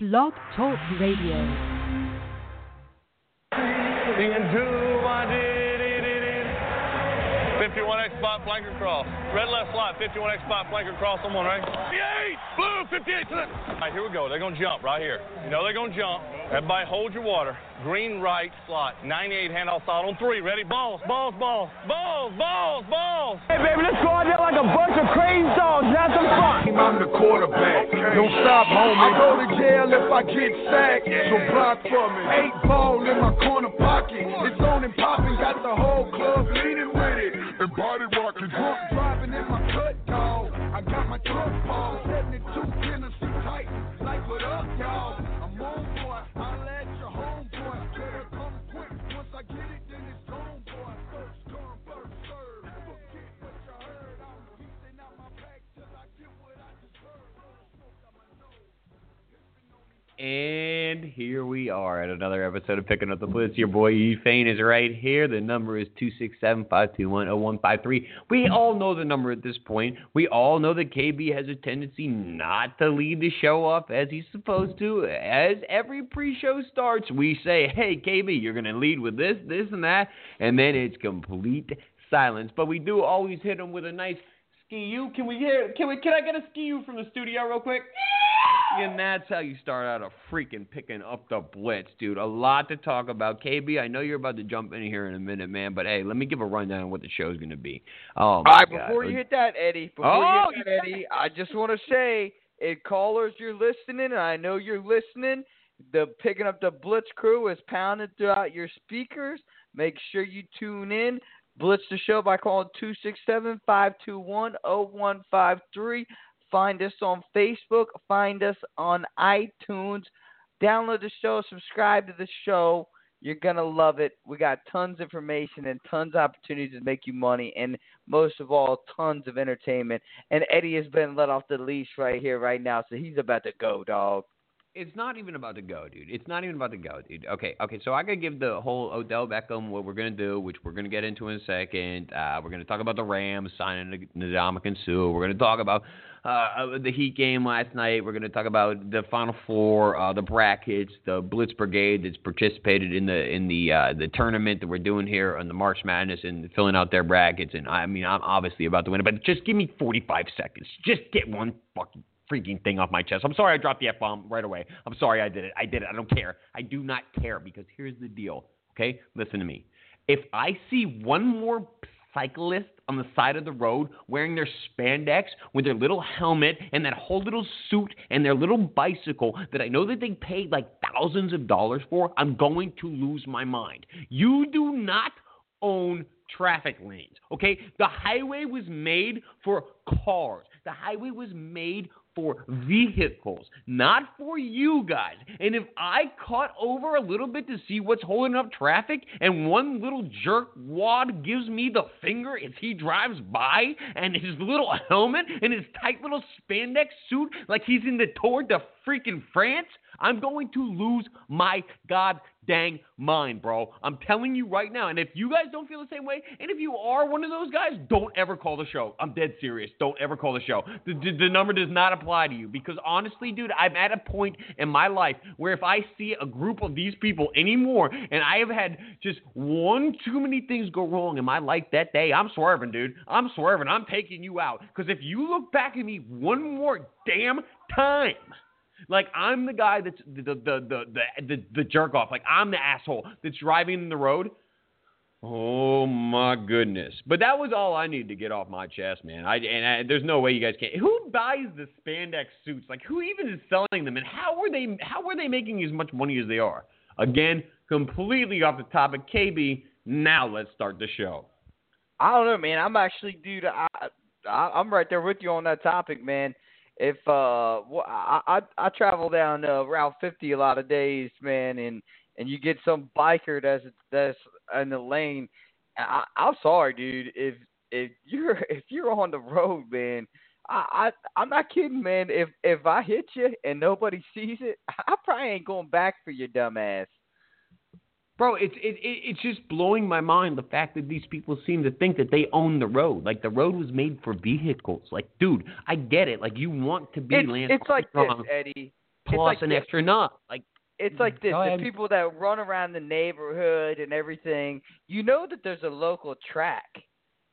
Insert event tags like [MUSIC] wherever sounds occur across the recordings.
Blog Talk Radio. 51X spot, flanker cross. Red left slot, 51X spot, flanker cross. Someone, right? 58! Blue, 58 to the... All right, here we go. They're going to jump right here. You know they're going to jump. Everybody hold your water. Green right slot. 98 handoff slot on three. Ready? Balls, balls, balls, balls, balls, balls. Hey, baby, let's go out there like a bunch of crazy dogs. Have some fun. I'm the quarterback. Don't stop, homie. I go to jail if I get sacked. So block for me. Eight ball in my corner pocket. It's on and popping. Got the whole club leaning with it. And body rocking. And here we are at another episode of Picking Up the Blitz. Your boy E Fane is right here. The number is 267-521-0153. We all know the number at this point. We all know that KB has a tendency not to lead the show off as he's supposed to. As every pre-show starts, we say, "Hey KB, you're going to lead with this, this and that." And then it's complete silence. But we do always hit him with a nice ski you. Can we hear can we can I get a ski you from the studio real quick? And that's how you start out a freaking picking up the blitz, dude. A lot to talk about. KB, I know you're about to jump in here in a minute, man, but hey, let me give a rundown of what the show's gonna be. Oh All right, God. before you hit that, Eddie, before Oh, you hit that, Eddie, I just want to say, it callers, you're listening, and I know you're listening. The picking up the Blitz crew is pounded throughout your speakers. Make sure you tune in. Blitz the show by calling 267-521-0153. Find us on Facebook. Find us on iTunes. Download the show. Subscribe to the show. You're gonna love it. We got tons of information and tons of opportunities to make you money, and most of all, tons of entertainment. And Eddie has been let off the leash right here, right now, so he's about to go, dog. It's not even about to go, dude. It's not even about to go, dude. Okay, okay. So I gotta give the whole Odell Beckham what we're gonna do, which we're gonna get into in a second. Uh, we're gonna talk about the Rams signing Ndamukong Suh. We're gonna talk about uh, the Heat game last night. We're gonna talk about the Final Four, uh, the brackets, the Blitz Brigade that's participated in the in the uh, the tournament that we're doing here on the March Madness and filling out their brackets. And I mean, I'm obviously about to win it, but just give me 45 seconds. Just get one fucking freaking thing off my chest. I'm sorry I dropped the F bomb right away. I'm sorry I did it. I did it. I don't care. I do not care because here's the deal. Okay? Listen to me. If I see one more cyclist on the side of the road wearing their spandex with their little helmet and that whole little suit and their little bicycle that I know that they paid like thousands of dollars for, I'm going to lose my mind. You do not own traffic lanes. Okay? The highway was made for cars. The highway was made for vehicles, not for you guys. And if I cut over a little bit to see what's holding up traffic and one little jerk wad gives me the finger as he drives by and his little [LAUGHS] helmet and his tight little spandex suit like he's in the Tour de freaking France, I'm going to lose my god dang mind, bro. I'm telling you right now. And if you guys don't feel the same way, and if you are one of those guys, don't ever call the show. I'm dead serious. Don't ever call the show. The, the, the number does not apply to you because honestly, dude, I'm at a point in my life where if I see a group of these people anymore, and I have had just one too many things go wrong in my life that day, I'm swerving, dude. I'm swerving. I'm taking you out. Because if you look back at me one more damn time, like I'm the guy that's the the the the, the, the jerk off. Like I'm the asshole that's driving in the road. Oh my goodness! But that was all I needed to get off my chest, man. I and I, there's no way you guys can't. Who buys the spandex suits? Like who even is selling them? And how are they? How are they making as much money as they are? Again, completely off the topic. KB. Now let's start the show. I don't know, man. I'm actually, dude. I, I I'm right there with you on that topic, man. If uh, I I, I travel down uh, Route 50 a lot of days, man, and and you get some biker that's that's in the lane. I, I'm sorry, dude. If if you're [LAUGHS] if you're on the road, man, I, I I'm not kidding, man. If if I hit you and nobody sees it, [LAUGHS] I probably ain't going back for your dumb ass. Bro, it's it, it it's just blowing my mind the fact that these people seem to think that they own the road. Like the road was made for vehicles. Like, dude, I get it. Like you want to be It's, Lance it's like this, Eddie. plus like an this. extra nut. Like It's like mm-hmm. this: the people that run around the neighborhood and everything. You know that there's a local track.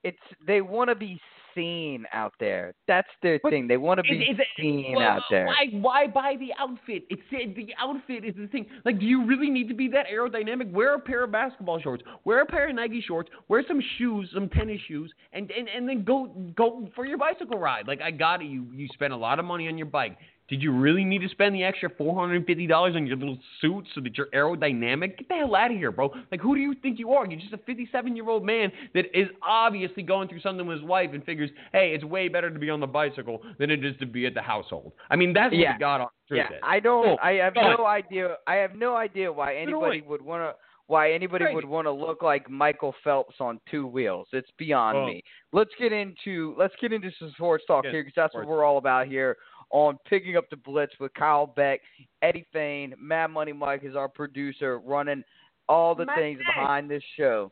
It's they want to be seen out there. That's their But thing. They want to be Is- is seen well, out there. Why why buy the outfit? It said the outfit is the thing. Like, do you really need to be that aerodynamic? Wear a pair of basketball shorts, wear a pair of Nike shorts, wear some shoes, some tennis shoes, and and, and then go go for your bicycle ride. Like I got it. You you spent a lot of money on your bike. Did you really need to spend the extra four hundred and fifty dollars on your little suit so that you're aerodynamic? Get the hell out of here, bro. Like who do you think you are? You're just a fifty seven year old man that is obviously going through something with his wife and figures, hey, it's way better to be on the bicycle than it is to be at the household. I mean that's Yeah. what God honest truth Yeah, is. I don't. I have no idea. I have no idea why anybody would want to. Why anybody would want to look like Michael Phelps on two wheels? It's beyond Oh. me. Let's get into let's get into some sports talk here because that's sports. what we're all about here on picking up the blitz with Kyle Beck, Eddie Fain, Mad Money Mike is our producer, running all the Mad things Money. behind this show.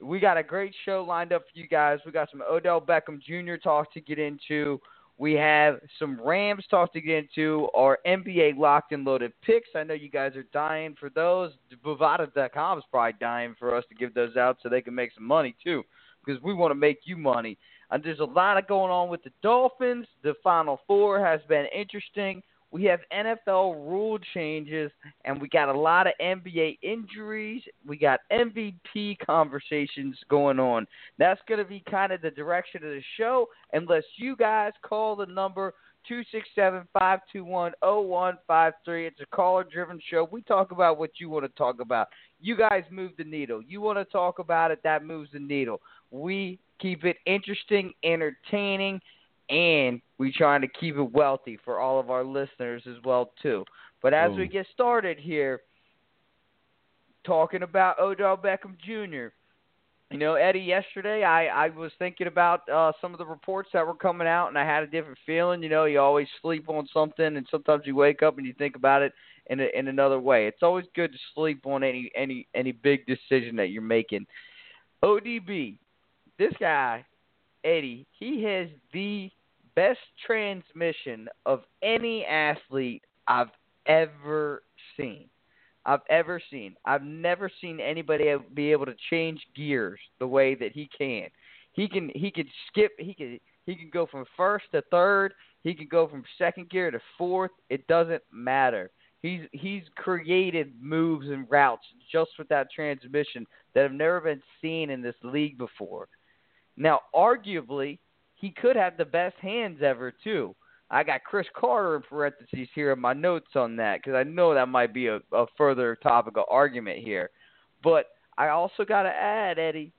We got a great show lined up for you guys. We got some Odell Beckham Jr. talk to get into. We have some Rams talk to get into, our NBA locked and loaded picks. I know you guys are dying for those. Bovada.com is probably dying for us to give those out so they can make some money too, because we want to make you money. There's a lot of going on with the Dolphins. The Final Four has been interesting. We have NFL rule changes, and we got a lot of NBA injuries. We got MVP conversations going on. That's going to be kind of the direction of the show, unless you guys call the number 267-521-0153. It's a caller-driven show. We talk about what you want to talk about. You guys move the needle. You want to talk about it, that moves the needle. We keep it interesting, entertaining, and we trying to keep it wealthy for all of our listeners as well too. But as we get started here, talking about Odell Beckham Jr. You know, Eddie, yesterday I, I was thinking about uh, some of the reports that were coming out, and I had a different feeling. You know, you always sleep on something, and sometimes you wake up and you think about it in a, in another way. It's always good to sleep on any any any big decision that you're making. ODB, this guy, Eddie, he has the best transmission of any athlete I've ever seen. I've ever seen. I've never seen anybody be able to change gears the way that he can. He can he can skip he can he can go from first to third, he can go from second gear to fourth. It doesn't matter. He's he's created moves and routes just with that transmission that have never been seen in this league before. Now, arguably, he could have the best hands ever too. I got Cris Carter in parentheses here in my notes on that because I know that might be a, a further topic of argument here. But I also got to add, Eddie,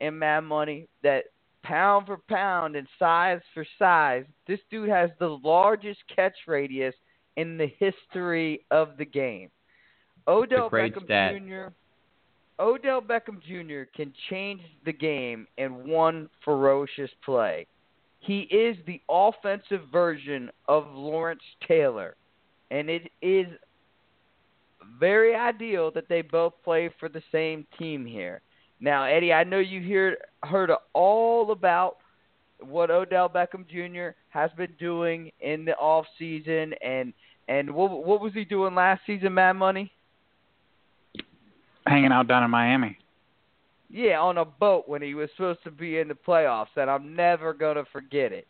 and Mad Money, that pound for pound and size for size, this dude has the largest catch radius in the history of the game. Odell Beckham stat. Jr. Odell Beckham Jr. can change the game in one ferocious play. He is the offensive version of Lawrence Taylor, and it is very ideal that they both play for the same team here. Now, Eddie, I know you hear, heard all about what Odell Beckham Jr. has been doing in the off season, and and what what was he doing last season, Mad Money? Hanging out down in Miami. Yeah, on a boat when he was supposed to be in the playoffs, and I'm never gonna forget it.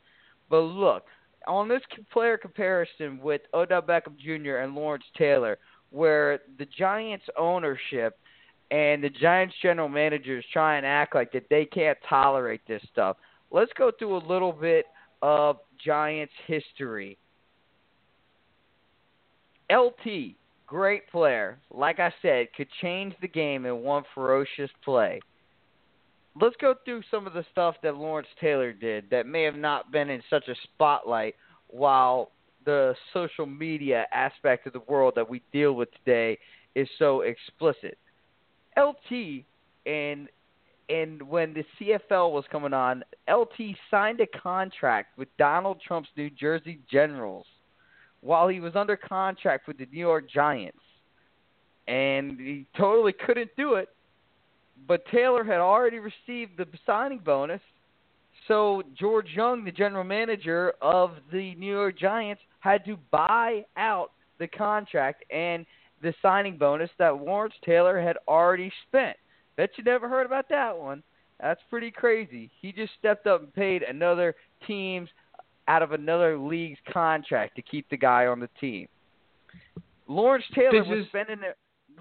But look, on this player comparison with Odell Beckham Jr. and Lawrence Taylor, where the Giants ownership and the Giants general managers try and act like that they can't tolerate this stuff. Let's go through a little bit of Giants history. LT, great player. Like I said, could change the game in one ferocious play. Let's go through some of the stuff that Lawrence Taylor did that may have not been in such a spotlight while the social media aspect of the world that we deal with today is so explicit. LT and and when the CFL was coming on, LT signed a contract with Donald Trump's New Jersey Generals while he was under contract with the New York Giants. And he totally couldn't do it. But Taylor had already received the signing bonus. So George Young, the general manager of the New York Giants, had to buy out the contract and the signing bonus that Lawrence Taylor had already spent. Bet you never heard about that one. That's pretty crazy. He just stepped up and paid another team's out of another league's contract to keep the guy on the team. Lawrence Taylor This was is- spending.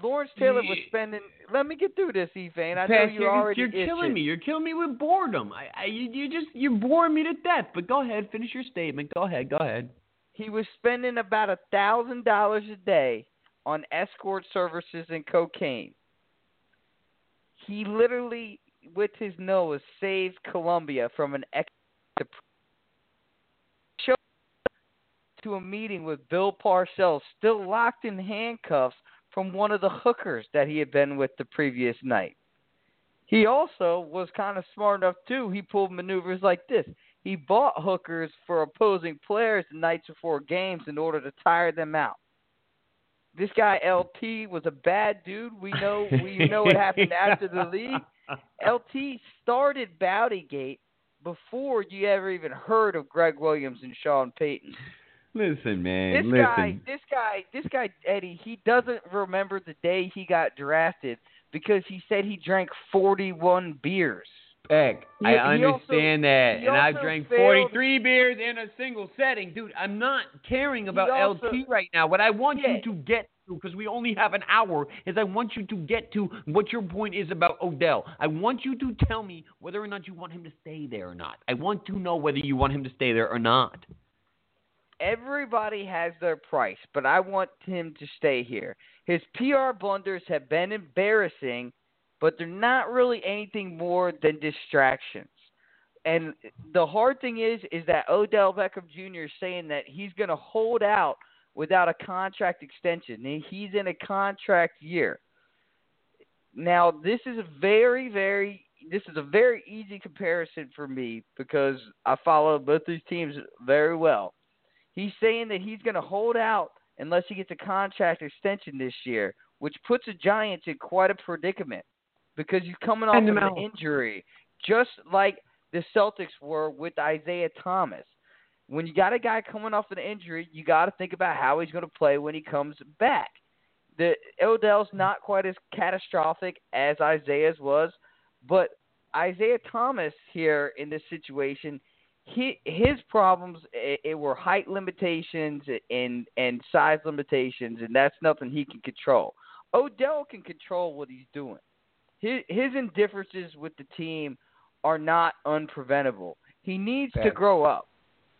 Lawrence Taylor was spending. Let me get through this, Efane. I know Pat, you're you're, already you're killing me. You're killing me with boredom. I, I you, you just you're boring me to death. But go ahead, finish your statement. Go ahead, go ahead. He was spending about a thousand dollars a day on escort services and cocaine. He literally, with his nose, saved Colombia from an ex to a meeting with Bill Parcells, still locked in handcuffs from one of the hookers that he had been with the previous night. He also was kind of smart enough too. He pulled maneuvers like this. He bought hookers for opposing players the nights before games in order to tire them out. This guy LT was a bad dude. We know we know what happened after the league. LT started Bountygate before you ever even heard of Gregg Williams and Sean Payton. Listen, man. This listen. guy, this guy, this guy Eddie, he doesn't remember the day he got drafted because he said he drank 41 beers. Beck, He- I he also- understand that, and I've drank failed- 43 beers in a single setting, dude. I'm not caring about also- LT right now. What I want Yeah. you to get to, because we only have an hour, is I want you to get to what your point is about Odell. I want you to tell me whether or not you want him to stay there or not. I want to know whether you want him to stay there or not. Everybody has their price, but I want him to stay here. His PR blunders have been embarrassing, but they're not really anything more than distractions. And the hard thing is, is that Odell Beckham Jr. is saying that he's going to hold out without a contract extension. He's in a contract year. Now, this is a very, very, this is a very easy comparison for me because I follow both these teams very well. He's saying that he's going to hold out unless he gets a contract extension this year, which puts the Giants in quite a predicament because he's coming off of an out. injury, just like the Celtics were with Isaiah Thomas. When you got a guy coming off an injury, you got to think about how he's going to play when he comes back. The Odell's not quite as catastrophic as Isaiah's was, but Isaiah Thomas here in this situation, he his problems it, it were height limitations and and size limitations, and that's nothing he can control. Odell can control what he's doing. His his indifferences with the team are not unpreventable. He needs to grow up.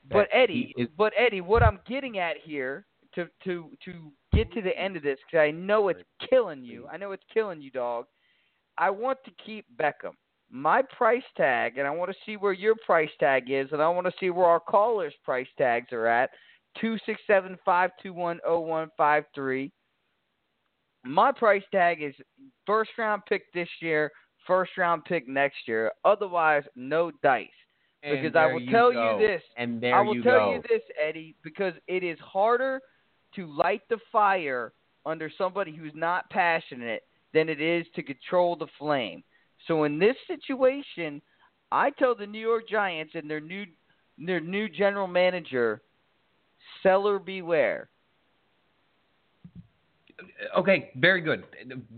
But Eddie, is- but Eddie, what I'm getting at here to to to get to the end of this because I know it's killing you. I know it's killing you, dog. I want to keep Beckham. My price tag, and I want to see where your price tag is, and I want to see where our callers' price tags are at. Two six seven five two one zero one five three. My price tag is first round pick this year, first round pick next year. Otherwise, no dice. And Because I will you tell go. you this. And there I will you tell go. you this, Eddie, because it is harder to light the fire under somebody who's not passionate than it is to control the flame. So in this situation, I tell the New York Giants and their new their new general manager, seller beware. Okay, very good,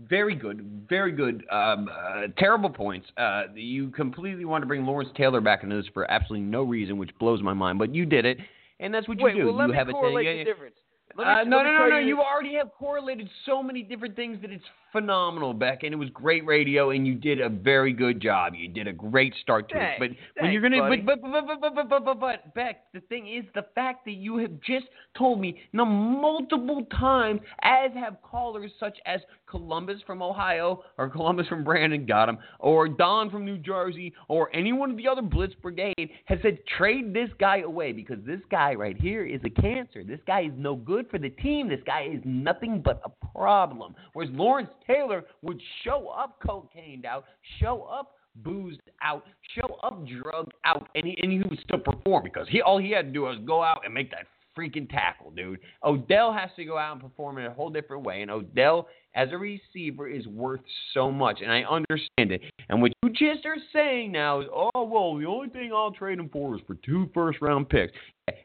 very good, very good. Um, uh, terrible points. Uh, you completely want to bring Lawrence Taylor back into this for absolutely no reason, which blows my mind. But you did it, and that's what you Wait, do. well let you me have correlate a the difference. Let me, uh, no, no, no, no. you You already have correlated so many different things that it's phenomenal, Beck, and it was great radio, and you did a very good job. You did a great start to Thanks, it. But when you're gonna, but, but, but, but, but, but, but, but, Beck, the thing is, the fact that you have just told me now multiple times, as have callers such as Columbus from Ohio or Columbus from Brandon got him, or Don from New Jersey, or any one of the other Blitz Brigade has said trade this guy away because this guy right here is a cancer. This guy is no good for the team. This guy is nothing but a problem. Whereas Lawrence Taylor would show up cocained out, show up boozed out, show up drugged out, and he, and he would still perform because he all he had to do was go out and make that freaking tackle, dude. Odell has to go out and perform in a whole different way, and Odell as a receiver is worth so much, and I understand it. And what you just are saying now is, oh well, the only thing I'll trade him for is for two first round picks,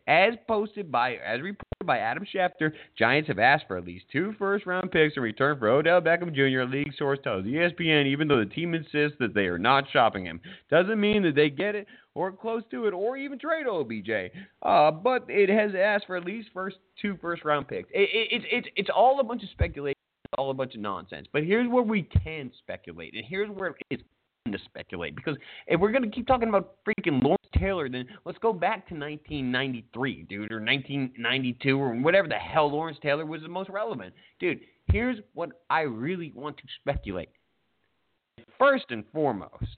as posted by, as reported by Adam Schefter, Giants have asked for at least two first round picks in return for Odell Beckham Jr., a league source tells ESPN, even though the team insists that they are not shopping him. Doesn't mean that they get it or close to it or even trade OBJ. Uh, but it has asked for at least first two first round picks. It, it, it's, it's, it's all a bunch of speculation, all a bunch of nonsense. But here's where we can speculate, and here's where it's to speculate because if we're going to keep talking about freaking Lawrence Taylor, then let's go back to 1993, dude, or 1992, or whatever the hell Lawrence Taylor was the most relevant. Dude, here's what I really want to speculate. First and foremost,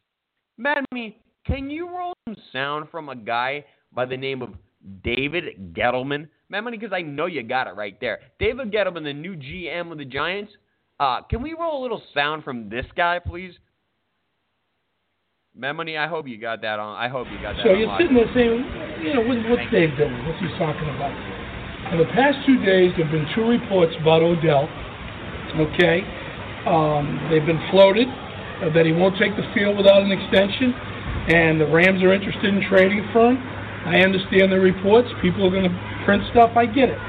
Me, can you roll some sound from a guy by the name of David Gettleman? Money, because I know you got it right there. David Gettleman, the new GM of the Giants. Uh, can we roll a little sound from this guy, please? Memony, I hope you got that on. I hope you got that. On. So you're sitting there saying, you know, what, what's Dave doing? What's he talking about? In the past two days, there have been two reports about Odell. Okay, um, they've been floated uh, that he won't take the field without an extension, and the Rams are interested in trading for him. I understand the reports. People are going to print stuff. I get it,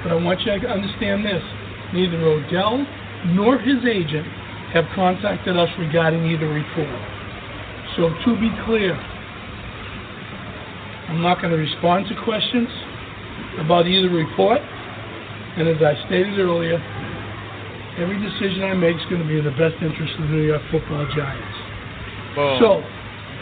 but I want you to understand this: neither Odell nor his agent have contacted us regarding either report. So to be clear, I'm not going to respond to questions about either report. And as I stated earlier, every decision I make is going to be in the best interest of the New York Football Giants. Boom. So,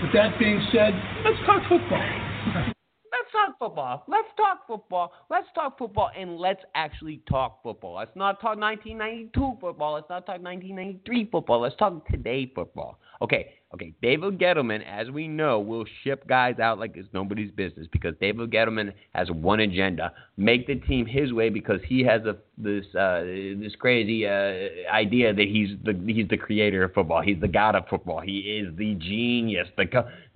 with that being said, let's talk football. [LAUGHS] let's talk football. Let's talk football. Let's talk football, and let's actually talk football. Let's not talk 1992 football. Let's not talk 1993 football. Let's talk today football. Okay, Okay, David Gettleman, as we know, will ship guys out like it's nobody's business because David Gettleman has one agenda: make the team his way because he has a this uh, this crazy uh, idea that he's the he's the creator of football, he's the god of football, he is the genius, the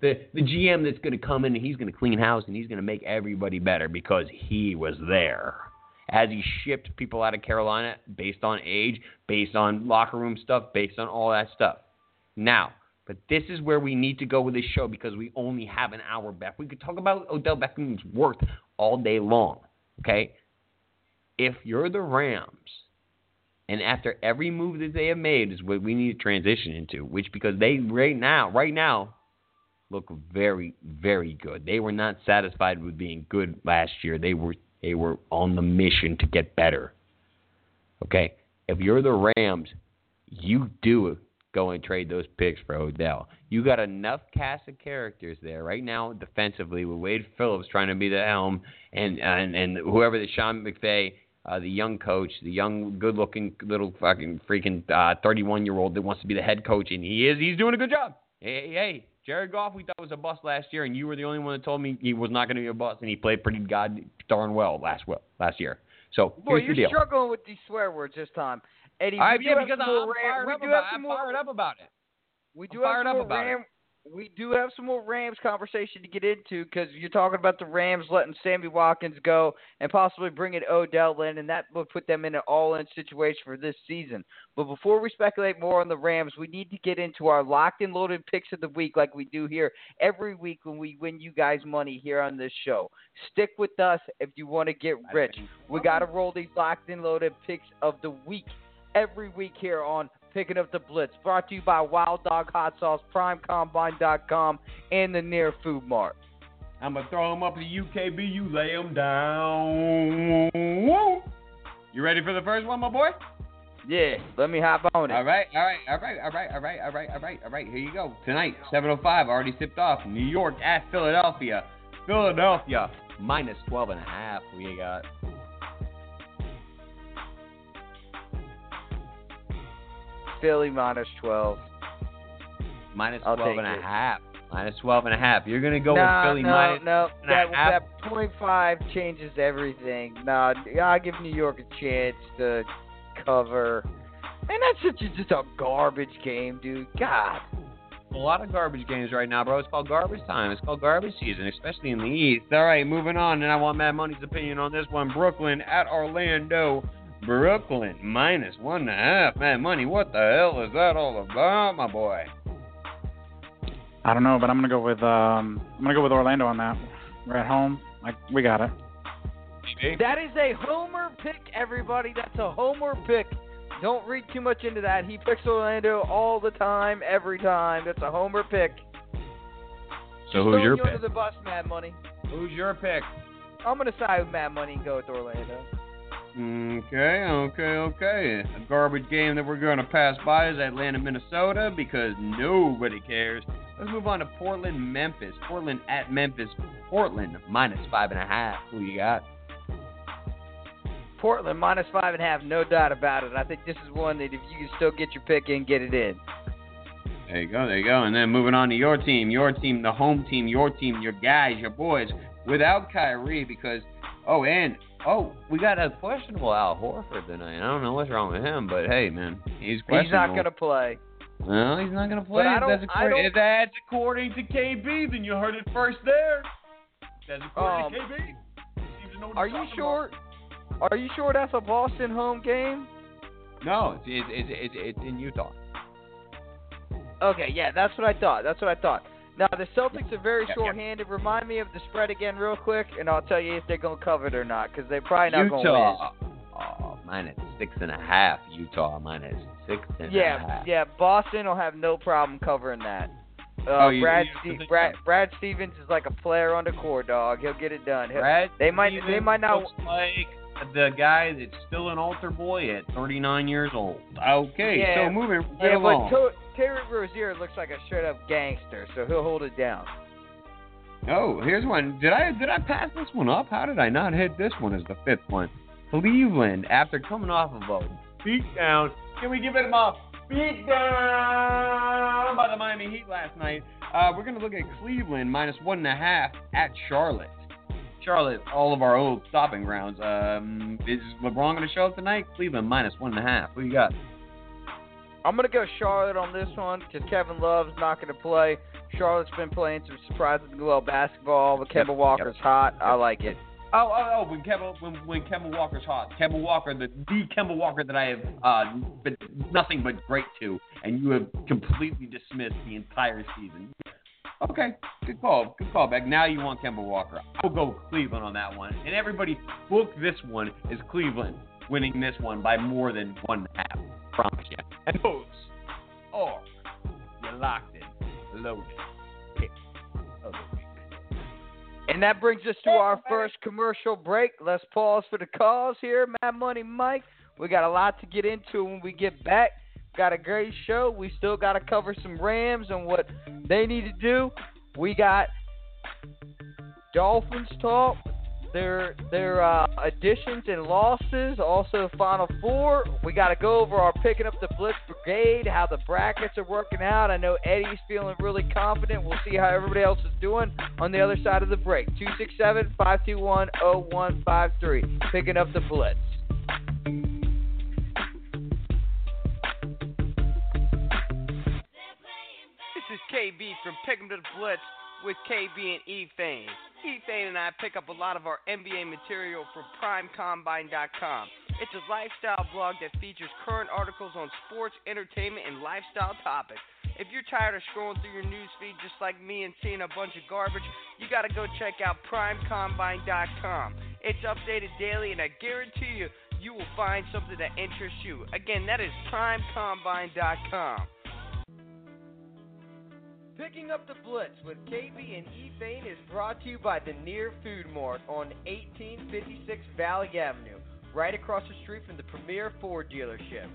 the the GM that's going to come in and he's going to clean house and he's going to make everybody better because he was there. As he shipped people out of Carolina based on age, based on locker room stuff, based on all that stuff. Now but this is where we need to go with this show because we only have an hour back. We could talk about Odell Beckham's worth all day long. Okay? If you're the Rams, and after every move that they have made is what we need to transition into, which because they right now, right now, look very, very good. They were not satisfied with being good last year. They were they were on the mission to get better. Okay? If you're the Rams, you do go and trade those picks for Odell. You got enough cast of characters there right now defensively with Wade Phillips trying to be the helm and and and whoever the Sean McVay, uh, the young coach, the young good-looking little fucking freaking 31-year-old uh, that wants to be the head coach, and he is. He's doing a good job. Hey, hey, Jared Goff, we thought was a bust last year, and you were the only one that told me he was not going to be a bust, and he played pretty god darn well last well last year. So Boy, you're deal. struggling with these swear words this time. Eddie, I do because I'm fired, up about, I'm fired up about it. We do I'm have some more Ram, we do have some more Rams conversation to get into because you're talking about the Rams letting Sammy Watkins go and possibly bringing Odell in, and that would put them in an all-in situation for this season. But before we speculate more on the Rams, we need to get into our locked and loaded picks of the week, like we do here every week when we win you guys money here on this show. Stick with us if you want to get rich. We got to roll these locked and loaded picks of the week every week here on Picking Up the Blitz. Brought to you by Wild Dog Hot Sauce, PrimeCombine.com, and the Near Food Mart. I'm going to throw them up to the UKB. You lay them down. You ready for the first one, my boy? Yeah, let me hop on it. All right, all right, all right, all right, all right, all right, all right, all right. Here you go. Tonight, 7:05, already tipped off. New York at Philadelphia. Philadelphia minus 12 and a half. We got. Philly minus 12. Minus I'll 12 and a half. Minus 12 and a half. You're going to go no, with Philly no, minus no, and that, a half? that point five changes everything. No, I give New York a chance to cover. Man, that's such a, just a garbage game, dude. God. A lot of garbage games right now, bro. It's called garbage time. It's called garbage season, especially in the East. All right, moving on. And I want Mad Money's opinion on this one. Brooklyn at Orlando. Brooklyn minus one and a half. Man, money, what the hell is that all about, my boy? I don't know, but I'm gonna go with um, I'm gonna go with Orlando on that. We're at home. Like we got it. That is a homer pick, everybody. That's a homer pick. Don't read too much into that. He picks Orlando all the time, every time. That's a homer pick. So who's throwing your you pick? under the bus, Mad Money. Who's your pick? I'm gonna side with Mad Money and go with Orlando. Okay, okay, okay. A garbage game that we're going to pass by is Atlanta, Minnesota, because nobody cares. Let's move on to Portland, Memphis. Portland at Memphis. Portland minus five and a half. Who you got? Portland minus five and a half, no doubt about it. I think this is one that if you can still get your pick in, get it in. There you go, there you go. And then moving on to your team, your team, the home team, your team, your guys, your boys, without Kyrie, because oh, and oh, we got a questionable Al Horford tonight. I don't know what's wrong with him, but hey, man, he's questionable. He's not gonna play. Well, he's not gonna play. But If that's, according, if that's according to KB, then you heard it first there. That's according Um, to KB. To Are you sure? Are you sure that's a Boston home game? No, it's it's, it's it's it's in Utah. Okay, yeah, that's what I thought. That's what I thought. Now the Celtics are very Yeah, yeah. short-handed. Remind me of the spread again, real quick, and I'll tell you if they're gonna cover it or not, because they're probably not gonna win. Utah. Oh, minus six and a half. Utah minus six and win. a Yeah, half. yeah. Boston will have no problem covering that. Uh, Oh, you- Brad, you Ste- Brad. Brad Stevens is like a player on the court, dog. He'll get it done. He'll- Brad they might, they might not. looks like the guy that's still an altar boy at 39 years old. Okay, Yeah, so moving right Yeah, along. but to- Terry Rozier looks like a straight-up gangster, so he'll hold it down. Oh, here's one. Did I did I pass this one up? How did I not hit this one as the fifth one? Cleveland, after coming off of a beat down, can we give it him a beat down by the Miami Heat last night? Uh, we're gonna look at Cleveland minus one and a half at Charlotte. Charlotte, all of our old stopping grounds. Um, is LeBron gonna show up tonight? Cleveland minus one and a half. Who you got? I'm gonna go Charlotte on this one because Kevin Love's not gonna play. Charlotte's been playing some surprisingly well basketball, but Kemba Yep, Walker's hot. I like it. Oh, oh, oh! When Kemba, when, when Kemba Walker's hot, Kemba Walker, the the Kemba Walker that I have uh, been nothing but great to, and you have completely dismissed the entire season. Okay, good call, good call back. Now you want Kemba Walker. I'll go Cleveland on that one, and everybody book this one as Cleveland winning this one by more than one half. Promise you. And those are you locked in, loaded. pick of the week. And that brings us to our first commercial break. Let's pause for the calls here. Mad Money Mike. We got a lot to get into when we get back. Got a great show. We still got to cover some Rams and what they need to do. We got Dolphins talk, their their uh, additions and losses, also Final Four. We got to go over our picking up the Blitz Brigade, how the brackets are working out. I know Eddie's feeling really confident. We'll see how everybody else is doing on the other side of the break. 267 521 0153. Picking up the Blitz. KB from Pick 'em to the Blitz with KB and E-Fane. E-Fane and I pick up a lot of our NBA material from PrimeCombine.com. It's a lifestyle blog that features current articles on sports, entertainment, and lifestyle topics. If you're tired of scrolling through your news feed just like me and seeing a bunch of garbage, you gotta go check out PrimeCombine.com. It's updated daily, and I guarantee you, you will find something that interests you. Again, that is PrimeCombine.com. Picking up the Blitz with KB and E-Fane is brought to you by the Near Food Mart on 1856 Valley Avenue, right across the street from the Premier Ford dealership.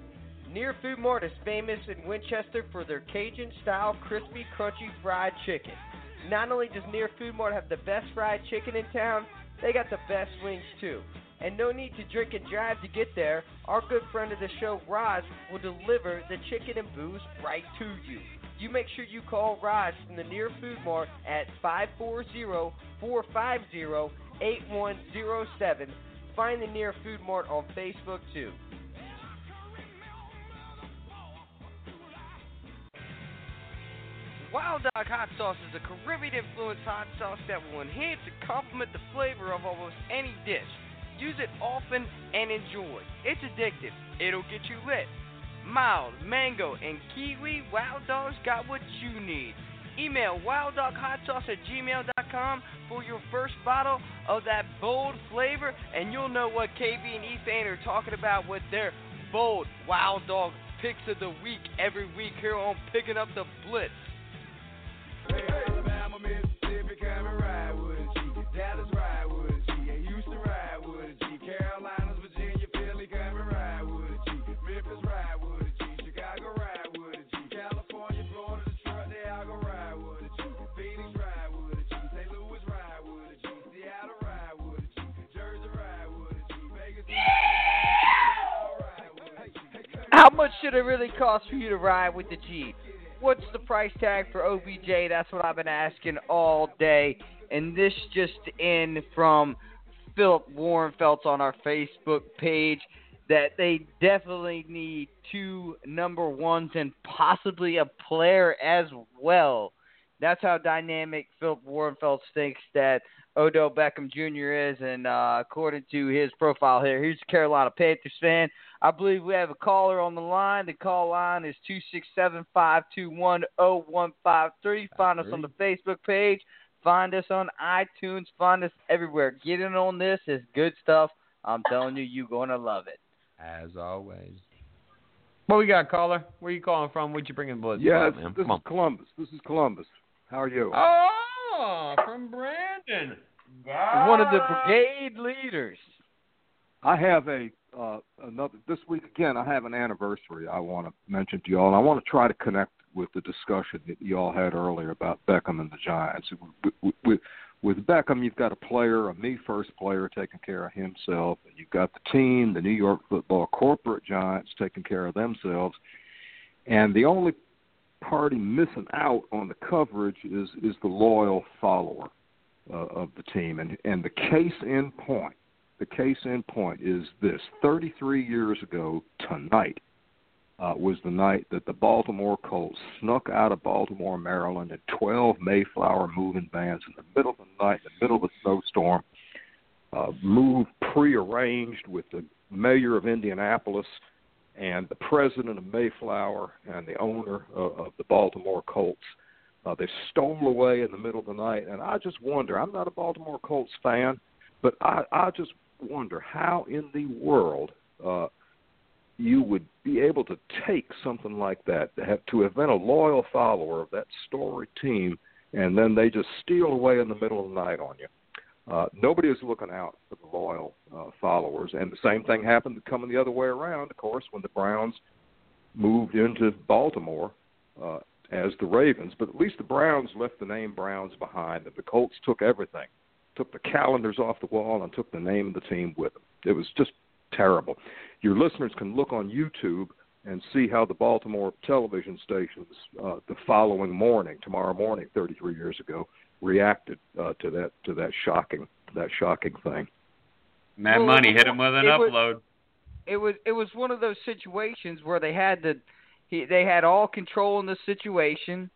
Near Food Mart is famous in Winchester for their Cajun style crispy, crunchy fried chicken. Not only does Near Food Mart have the best fried chicken in town, they got the best wings too. And no need to drink and drive to get there. Our good friend of the show, Roz, will deliver the chicken and booze right to you. You make sure you call Roz from the Near Food Mart at 540-450-8107. Find the Near Food Mart on Facebook too. Wild Dog Hot Sauce is a Caribbean influenced hot sauce that will enhance and complement the flavor of almost any dish. Use it often and enjoy. It's addictive. It'll get you lit. Mild, mango, and kiwi, Wild Dog's got what you need. Email wilddoghotsauce at gmail.com for your first bottle of that bold flavor, and you'll know what KB and E-Fane are talking about with their bold Wild Dog picks of the week every week here on Picking Up the Blitz. How much should it really cost for you to ride with the Jeep? What's the price tag for OBJ? That's what I've been asking all day. And this just in from Philip Warrenfeltz on our Facebook page that they definitely need two number ones and possibly a player as well. That's how dynamic Philip Warrenfeltz thinks that Odell Beckham Jr. is, and uh, according to his profile here, he's a Carolina Panthers fan. I believe we have a caller on the line. The call line is two six seven five two one zero one five three. Find us on the Facebook page. Find us on iTunes. Find us everywhere. Get in on this. It's good stuff. I'm telling you, you're going to love it. As always. What we got, caller? Where you calling from? What'd you bring in the blitz? Yes, man? this Come on. is Columbus. This is Columbus. How are you? Oh, from Brandon. One of the brigade leaders. I have a uh, another this week again. I have an anniversary I want to mention to y'all, and I want to try to connect with the discussion that y'all had earlier about Beckham and the Giants. With, with, with Beckham, you've got a player, a me first player, taking care of himself, and you've got the team, the New York Football corporate Giants, taking care of themselves, and the only party missing out on the coverage is is the loyal follower uh, of the team, and and the case in point the case in point is this 33 years ago tonight uh, was the night that the Baltimore Colts snuck out of Baltimore, Maryland, in 12 Mayflower moving vans in the middle of the night, in the middle of a snowstorm, uh, moved prearranged with the mayor of Indianapolis and the president of Mayflower and the owner of, of the Baltimore Colts. Uh, they stole away in the middle of the night, and I just wonder. I'm not a Baltimore Colts fan, but I, I just wonder how in the world uh, you would be able to take something like that to have to have been a loyal follower of that storied team, and then they just steal away in the middle of the night on you. Uh, nobody is looking out for the loyal uh, followers, and the same thing happened coming the other way around. Of course, when the Browns moved into Baltimore uh, as the Ravens, but at least the Browns left the name Browns behind, and the Colts took everything took the calendars off the wall and took the name of the team with them. It was just terrible. Your listeners can look on YouTube and see how the Baltimore television stations uh, the following morning, tomorrow morning, 33 years ago, reacted uh, to that to that shocking that shocking thing. Mad Well, Money hit him with an it was- upload. It was it was one of those situations where they had to he, they had all control in the situation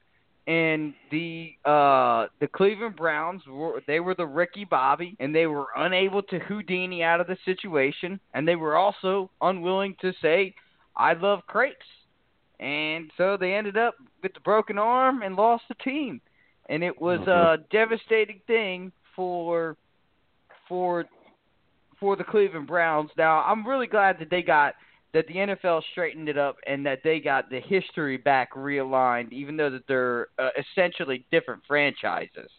and the uh the Cleveland Browns were they were the Ricky Bobby and they were unable to Houdini out of the situation and they were also unwilling to say I love crepes. And so they ended up with the broken arm and lost the team. And it was a devastating thing for for for the Cleveland Browns. Now, I'm really glad that they got that the NFL straightened it up and that they got the history back realigned, even though that they're uh, essentially different franchises.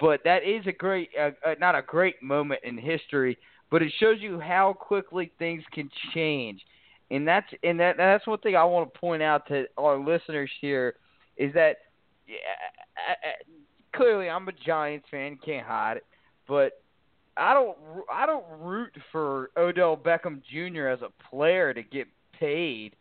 But that is a great, uh, uh, not a great moment in history, but it shows you how quickly things can change. And that's and that that's one thing I want to point out to our listeners here is that yeah, I, I, clearly I'm a Giants fan, can't hide it, but I don't I don't root for Odell Beckham Jr. as a player to get paid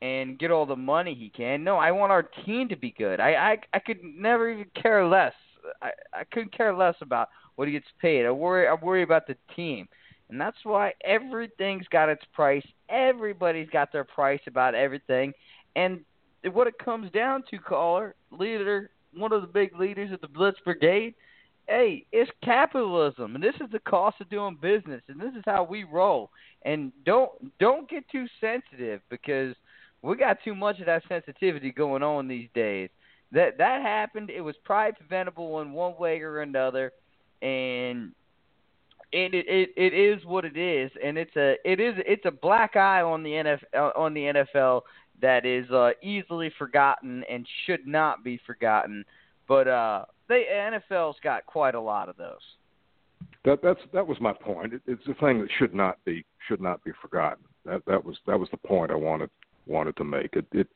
and get all the money he can. No, I want our team to be good. I I, I could never even care less. I I couldn't care less about what he gets paid. I worry I worry about the team. And that's why everything's got its price. Everybody's got their price about everything. And what it comes down to, caller, leader, one of the big leaders of the Blitz Brigade, hey, it's capitalism, and this is the cost of doing business, and this is how we roll. And don't don't get too sensitive because we got too much of that sensitivity going on these days. that that happened. It was probably preventable in one way or another, and and it, it it is what it is, and it's a it is it's a black eye on the NFL on the NFL that is uh, easily forgotten and should not be forgotten. But uh, the NFL's got quite a lot of those. That that's that was my point. It, it's a thing that should not be should not be forgotten. That that was that was the point I wanted wanted to make. It it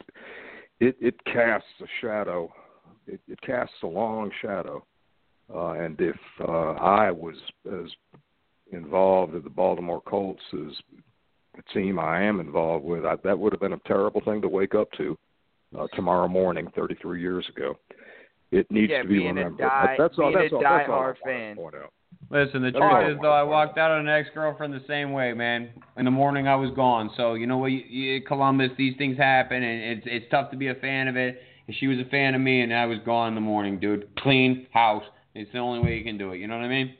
it, it casts a shadow. It, it casts a long shadow. Uh, and if uh, I was as involved in the Baltimore Colts as the team I am involved with, I, that would have been a terrible thing to wake up to uh, tomorrow morning, 33 years ago. It needs yeah, to be being remembered. A die, that's all. being That's a all. That's all I diehard wanted fan. to point out. Listen, the That's all truth is though, I walked out on an ex-girlfriend the same way, man. In the morning, I was gone. So you know what, you, you, Columbus, these things happen, and it's it's tough to be a fan of it. And she was a fan of me, and I was gone in the morning, dude. Clean house. It's the only way you can do it. You know what I mean?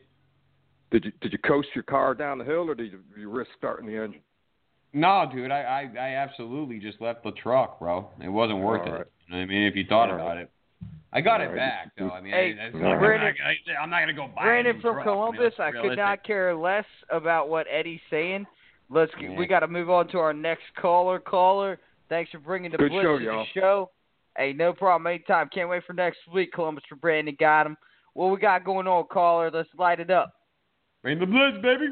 Did you did you coast your car down the hill, or did you, you risk starting the engine? No, dude, I, I I absolutely just left the truck, bro. It wasn't worth All it. right. You know what I mean, if you thought All right. about it. I got it back though. I mean, Hey, I, that's All not, right. Brandon- I, I'm not gonna go buy a Brandon new from truck. I mean, Columbus, I could not care less about what Eddie's saying. Let's get, Yeah. we got to move on to our next caller. Caller, thanks for bringing the Good blitz show, to y'all. the show. Hey, no problem. Anytime. Can't wait for next week. Columbus for Brandon got him. What we got going on, caller? Let's light it up. Bring the blitz, baby.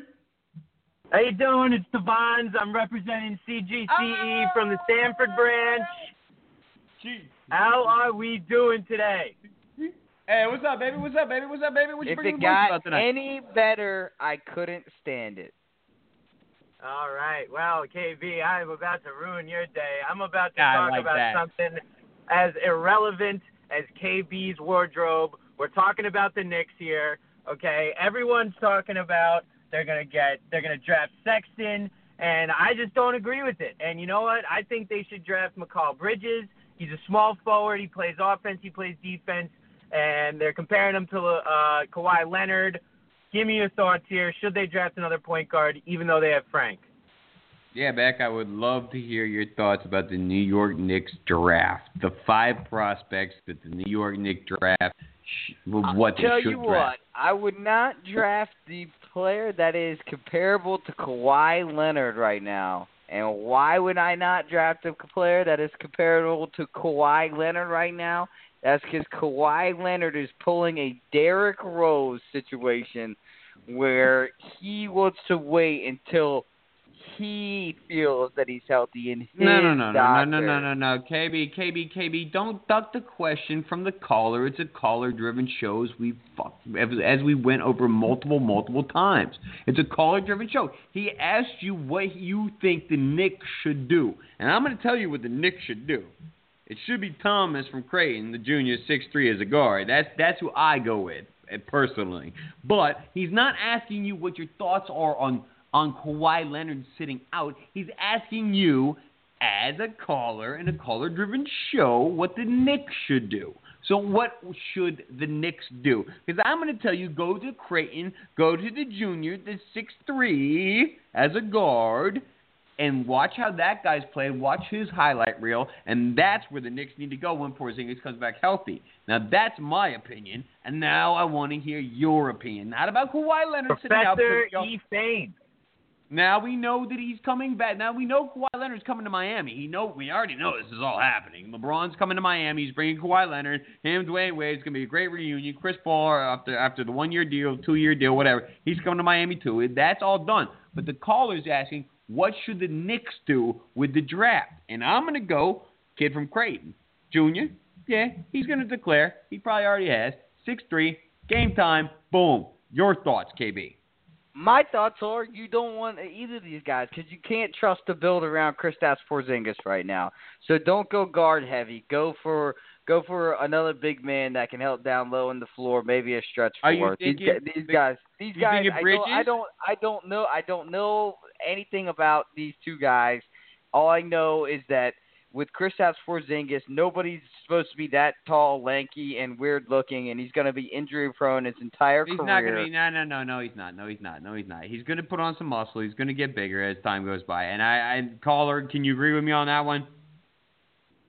How you doing? It's Devons. I'm representing CGCE from the Stanford branch. How are we doing today? Hey, what's up, baby? What's up, baby? What's up, baby? What you If bringing it the blitz got about tonight? any better, I couldn't stand it. All right. Well, KB, I'm about to ruin your day. I'm about to I talk like about that. something as irrelevant as KB's wardrobe. We're talking about the Knicks here. Okay. Everyone's talking about they're gonna get they're gonna draft Sexton, and I just don't agree with it. And you know what? I think they should draft Mikal Bridges. He's a small forward. He plays offense. He plays defense. And they're comparing him to uh, Kawhi Leonard. Give me your thoughts here. Should they draft another point guard, even though they have Frank? Yeah, Beck, I would love to hear your thoughts about the New York Knicks draft. The five prospects that the New York Knicks draft, sh- what they Tell should you draft. what, I would not draft the player that is comparable to Kawhi Leonard right now. And why would I not draft a player that is comparable to Kawhi Leonard right now? That's because Kawhi Leonard is pulling a Derrick Rose situation where he wants to wait until he feels that he's healthy in his No, no, no, no, no, no, no, no, no. KB, KB, KB, don't duck the question from the caller. It's a caller-driven show as we fuck, as we went over multiple, multiple times. It's a caller-driven show. He asked you what you think the Knicks should do, and I'm going to tell you what the Knicks should do. It should be Thomas from Creighton, the junior, six three as a guard. That's that's who I go with eh, personally. But he's not asking you what your thoughts are on on Kawhi Leonard sitting out. He's asking you, as a caller in a caller-driven show, what the Knicks should do. So what should the Knicks do? Because I'm going to tell you, go to Creighton, go to the junior, the six three as a guard, and watch how that guy's played. Watch his highlight reel, and that's where the Knicks need to go when Porzingis comes back healthy. Now that's my opinion, and now I want to hear your opinion, not about Kawhi Leonard sitting out. Professor E. Fane. Now we know that he's coming back. Now we know Kawhi Leonard's coming to Miami. He know we already know this is all happening. LeBron's coming to Miami. He's bringing Kawhi Leonard. Him, Dwyane Wade. It's gonna be a great reunion. Chris Paul after after the one year deal, two year deal, whatever. He's coming to Miami too. That's all done. But the caller's asking, what should the Knicks do with the draft? And I'm gonna go kid from Creighton, Junior. Yeah, he's gonna declare. He probably already has. Six three. Game time. Boom. Your thoughts, KB. My thoughts are you don't want either of these guys because you can't trust the build around Kristaps Porzingis right now. So don't go guard heavy. Go for go for another big man that can help down low in the floor, maybe a stretch Are you four. These, these guys, these guys, I don't, I don't, I don't know, I don't know anything about these two guys. All I know is that with Kristaps Porzingis, nobody's supposed to be that tall, lanky, and weird looking, and he's going to be injury prone his entire He's career. He's not gonna be. No, no, no, no. He's not. No, he's not. No, he's not. He's gonna put on some muscle. He's gonna get bigger as time goes by. And I, I caller, can you agree with me on that one?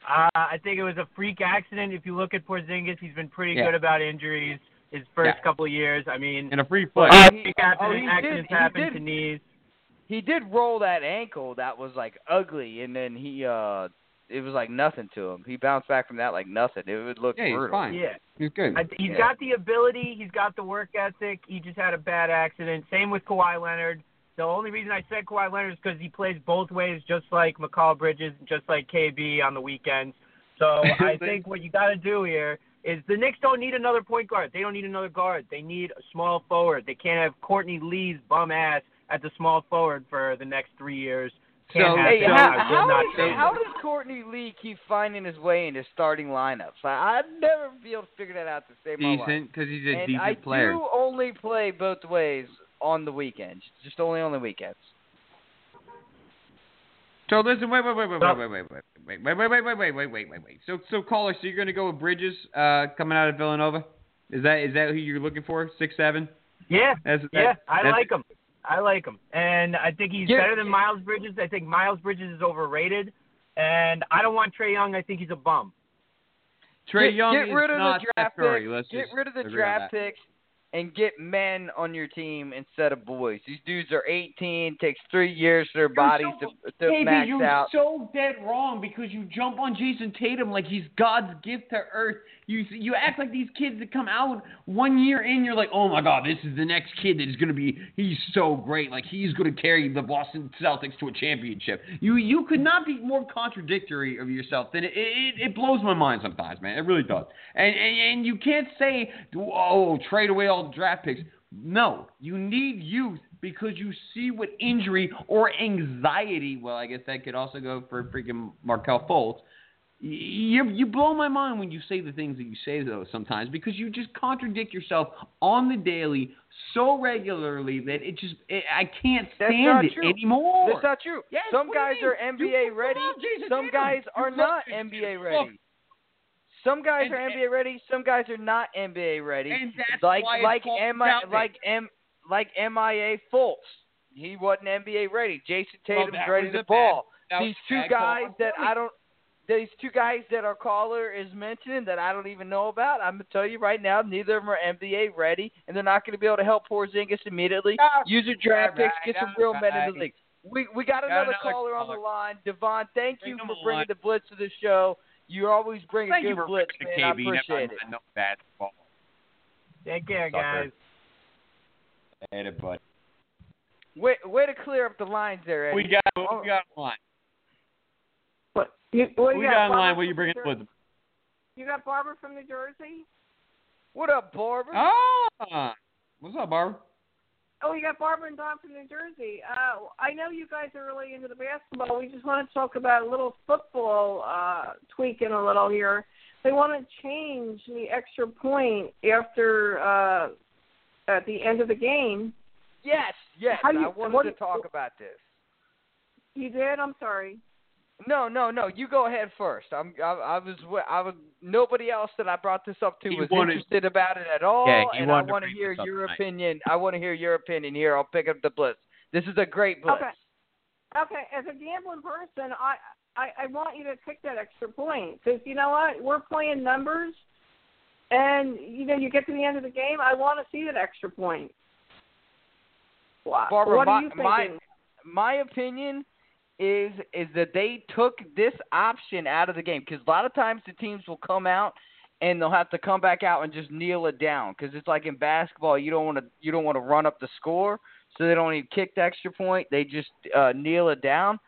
Uh, I think it was a freak accident. If you look at Porzingis, he's been pretty Yeah. good about injuries his first Yeah. couple of years. I mean, in a free but play. Uh, freak he- accident, oh, he did- accidents he happen did- to knees. He did roll that ankle that was like ugly, and then he uh, it was like nothing to him. He bounced back from that like nothing. It would look Yeah, he's brutal. fine. Yeah. He's good. I, he's Yeah. got the ability. He's got the work ethic. He just had a bad accident. Same with Kawhi Leonard. The only reason I said Kawhi Leonard is because he plays both ways, just like Mikal Bridges, just like KB on the weekends. So [LAUGHS] I think what you got to do here is the Knicks don't need another point guard. They don't need another guard. They need a small forward. They can't have Courtney Lee's bum ass at the small forward for the next three years. Can't So- Hey, that. how, I how, not does, how does Courtney Lee keep finding his way into starting lineups? I, I'd never be able to figure that out to save my life. Decent, because he's a and decent I player. do only play both ways on the weekends, just only on the weekends. So listen, wait, wait, wait, wait, Stop. wait, wait, wait, wait, wait, wait, wait, wait, wait, wait, wait, wait, wait. So, so caller, so you're gonna go with Bridges, uh, coming out of Villanova? Is that is that who you're looking for? Six seven? Yeah, That's, yeah, that- I that's- like him. I like him, and I think he's Yeah. better than Miles Bridges. I think Miles Bridges is overrated, and I don't want Trae Young. I think he's a bum. Trae get, Young get is rid of not the Steph draft Curry. Let's Get rid of the draft that. picks and get men on your team instead of boys. These dudes are 18. Takes three years for their bodies so- to, to Hey, max you're out. so dead wrong because you jump on Jayson Tatum like he's God's gift to earth. You you act like these kids that come out one year in, you're like, oh my God, this is the next kid that is going to be. He's so great, like he's going to carry the Boston Celtics to a championship. You you could not be more contradictory of yourself than it. It, it blows my mind sometimes, man. It really does. And and, and you can't say, oh, trade away all the draft picks. No, you need youth because you see what injury or anxiety. Well, I guess that could also go for freaking Markelle Fultz. You you blow my mind when you say the things that you say though sometimes because you just contradict yourself on the daily so regularly that it just it, I can't stand it true. anymore. That's not true. Yes, Some what do you guys are NBA ready. Some Tatum. guys are not NBA ready. Some guys And- are NBA ready. Some guys are not NBA ready. and that's like why like M like M like MIA Fultz. He wasn't NBA ready. Jayson Well, Tatum's that ready to ball. These two guys that I don't. These two guys that our caller is mentioning that I don't even know about. I'm gonna tell you right now, neither of them are NBA ready, and they're not gonna be able to help Porzingis immediately. Ah, Use your draft all picks, get some real men in the league. We we got Got another, another caller on the line. Devon, thank Bring you for bringing the blitz to the show. You always bring Thank a you good for blitz, bringing man. I KB. Never appreciate mind, it. I know basketball. Take care, Sucker. guys. Later, bud. Way way to clear up the lines there, Eddie. We got Oh. we got a line. What? You, what We you got a line. What you bringing with? Jer- You got Barbara from New Jersey? What up, Barbara? Ah, what's up, Barbara? Oh, you got Barbara and Don from New Jersey. Uh, I know you guys are really into the basketball. We just want to talk about a little football uh, tweaking a little here. They want to change the extra point after uh, at the end of the game. Yes, yes. How you- I wanted what to talk about this. You did? I'm sorry. No, no, no. You go ahead first. I'm. I, I was. I was. Nobody else that I brought this up to He was wanted- interested about it at all. Yeah, he and I wanted to want to hear your tonight. opinion. I want to hear your opinion here. I'll pick up the blitz. This is a great blitz. Okay. Okay. As a gambling person, I I, I want you to pick that extra point because you know what? We're playing numbers, and you know you get to the end of the game. I want to see that extra point. Wha- Barbara, what my, are you my thinking? my opinion is is that they took this option out of the game. Because a lot of times the teams will come out and they'll have to come back out and just kneel it down. Because it's like in basketball you don't want to you don't want to run up the score so they don't even kick the extra point. They just uh, kneel it down.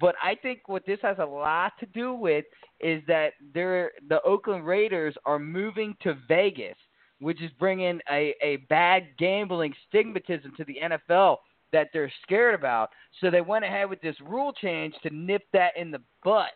But I think what this has a lot to do with is that they're the Oakland Raiders are moving to Vegas, which is bringing a a bad gambling stigmatism to the NFL that they're scared about. So they went ahead with this rule change to nip that in the butt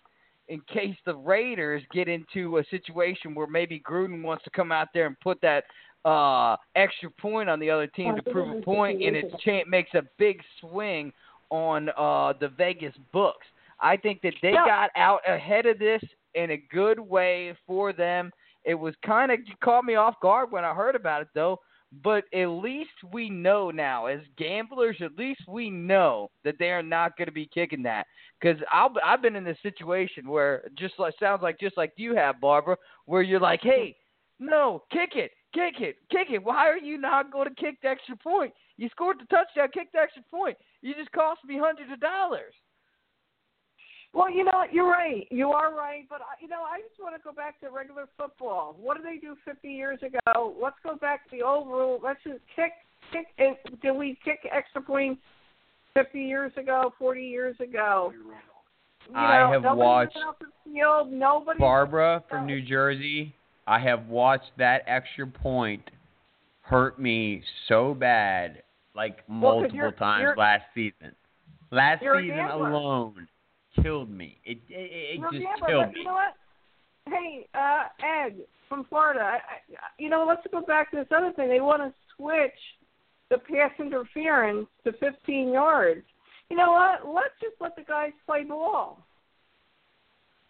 in case the Raiders get into a situation where maybe Gruden wants to come out there and put that uh extra point on the other team to prove a point and it cha- makes a big swing on uh the Vegas books. I think that they got out ahead of this in a good way for them. It was kind of caught me off guard when I heard about it though but at least we know now, as gamblers, at least we know that they are not going to be kicking that. Because I've I've been in this situation where just like sounds like just like you have, Barbara, where you're like, hey, no, kick it, kick it, kick it. Why are you not going to kick the extra point? You scored the touchdown, kick the extra point. You just cost me hundreds of dollars. Well, you know what? You're right. You are right. But, I- you know, I just want to go back to regular football. What did they do 50 years ago? Let's go back to the old rule. Let's just kick, kick. And did we kick extra points 50 years ago, 40 years ago? You I have watched went off the field. Nobody. Barbara from New Jersey. I have watched that extra point hurt me so bad, like Well, multiple you're- times you're- last season. Last season alone killed me. It it, it You're just gambler, killed but me. You know what? Hey, uh, Ed from Florida. I, I, you know, let's go back to this other thing. They want to switch the pass interference to 15 yards. You know what? Let's just let the guys play ball.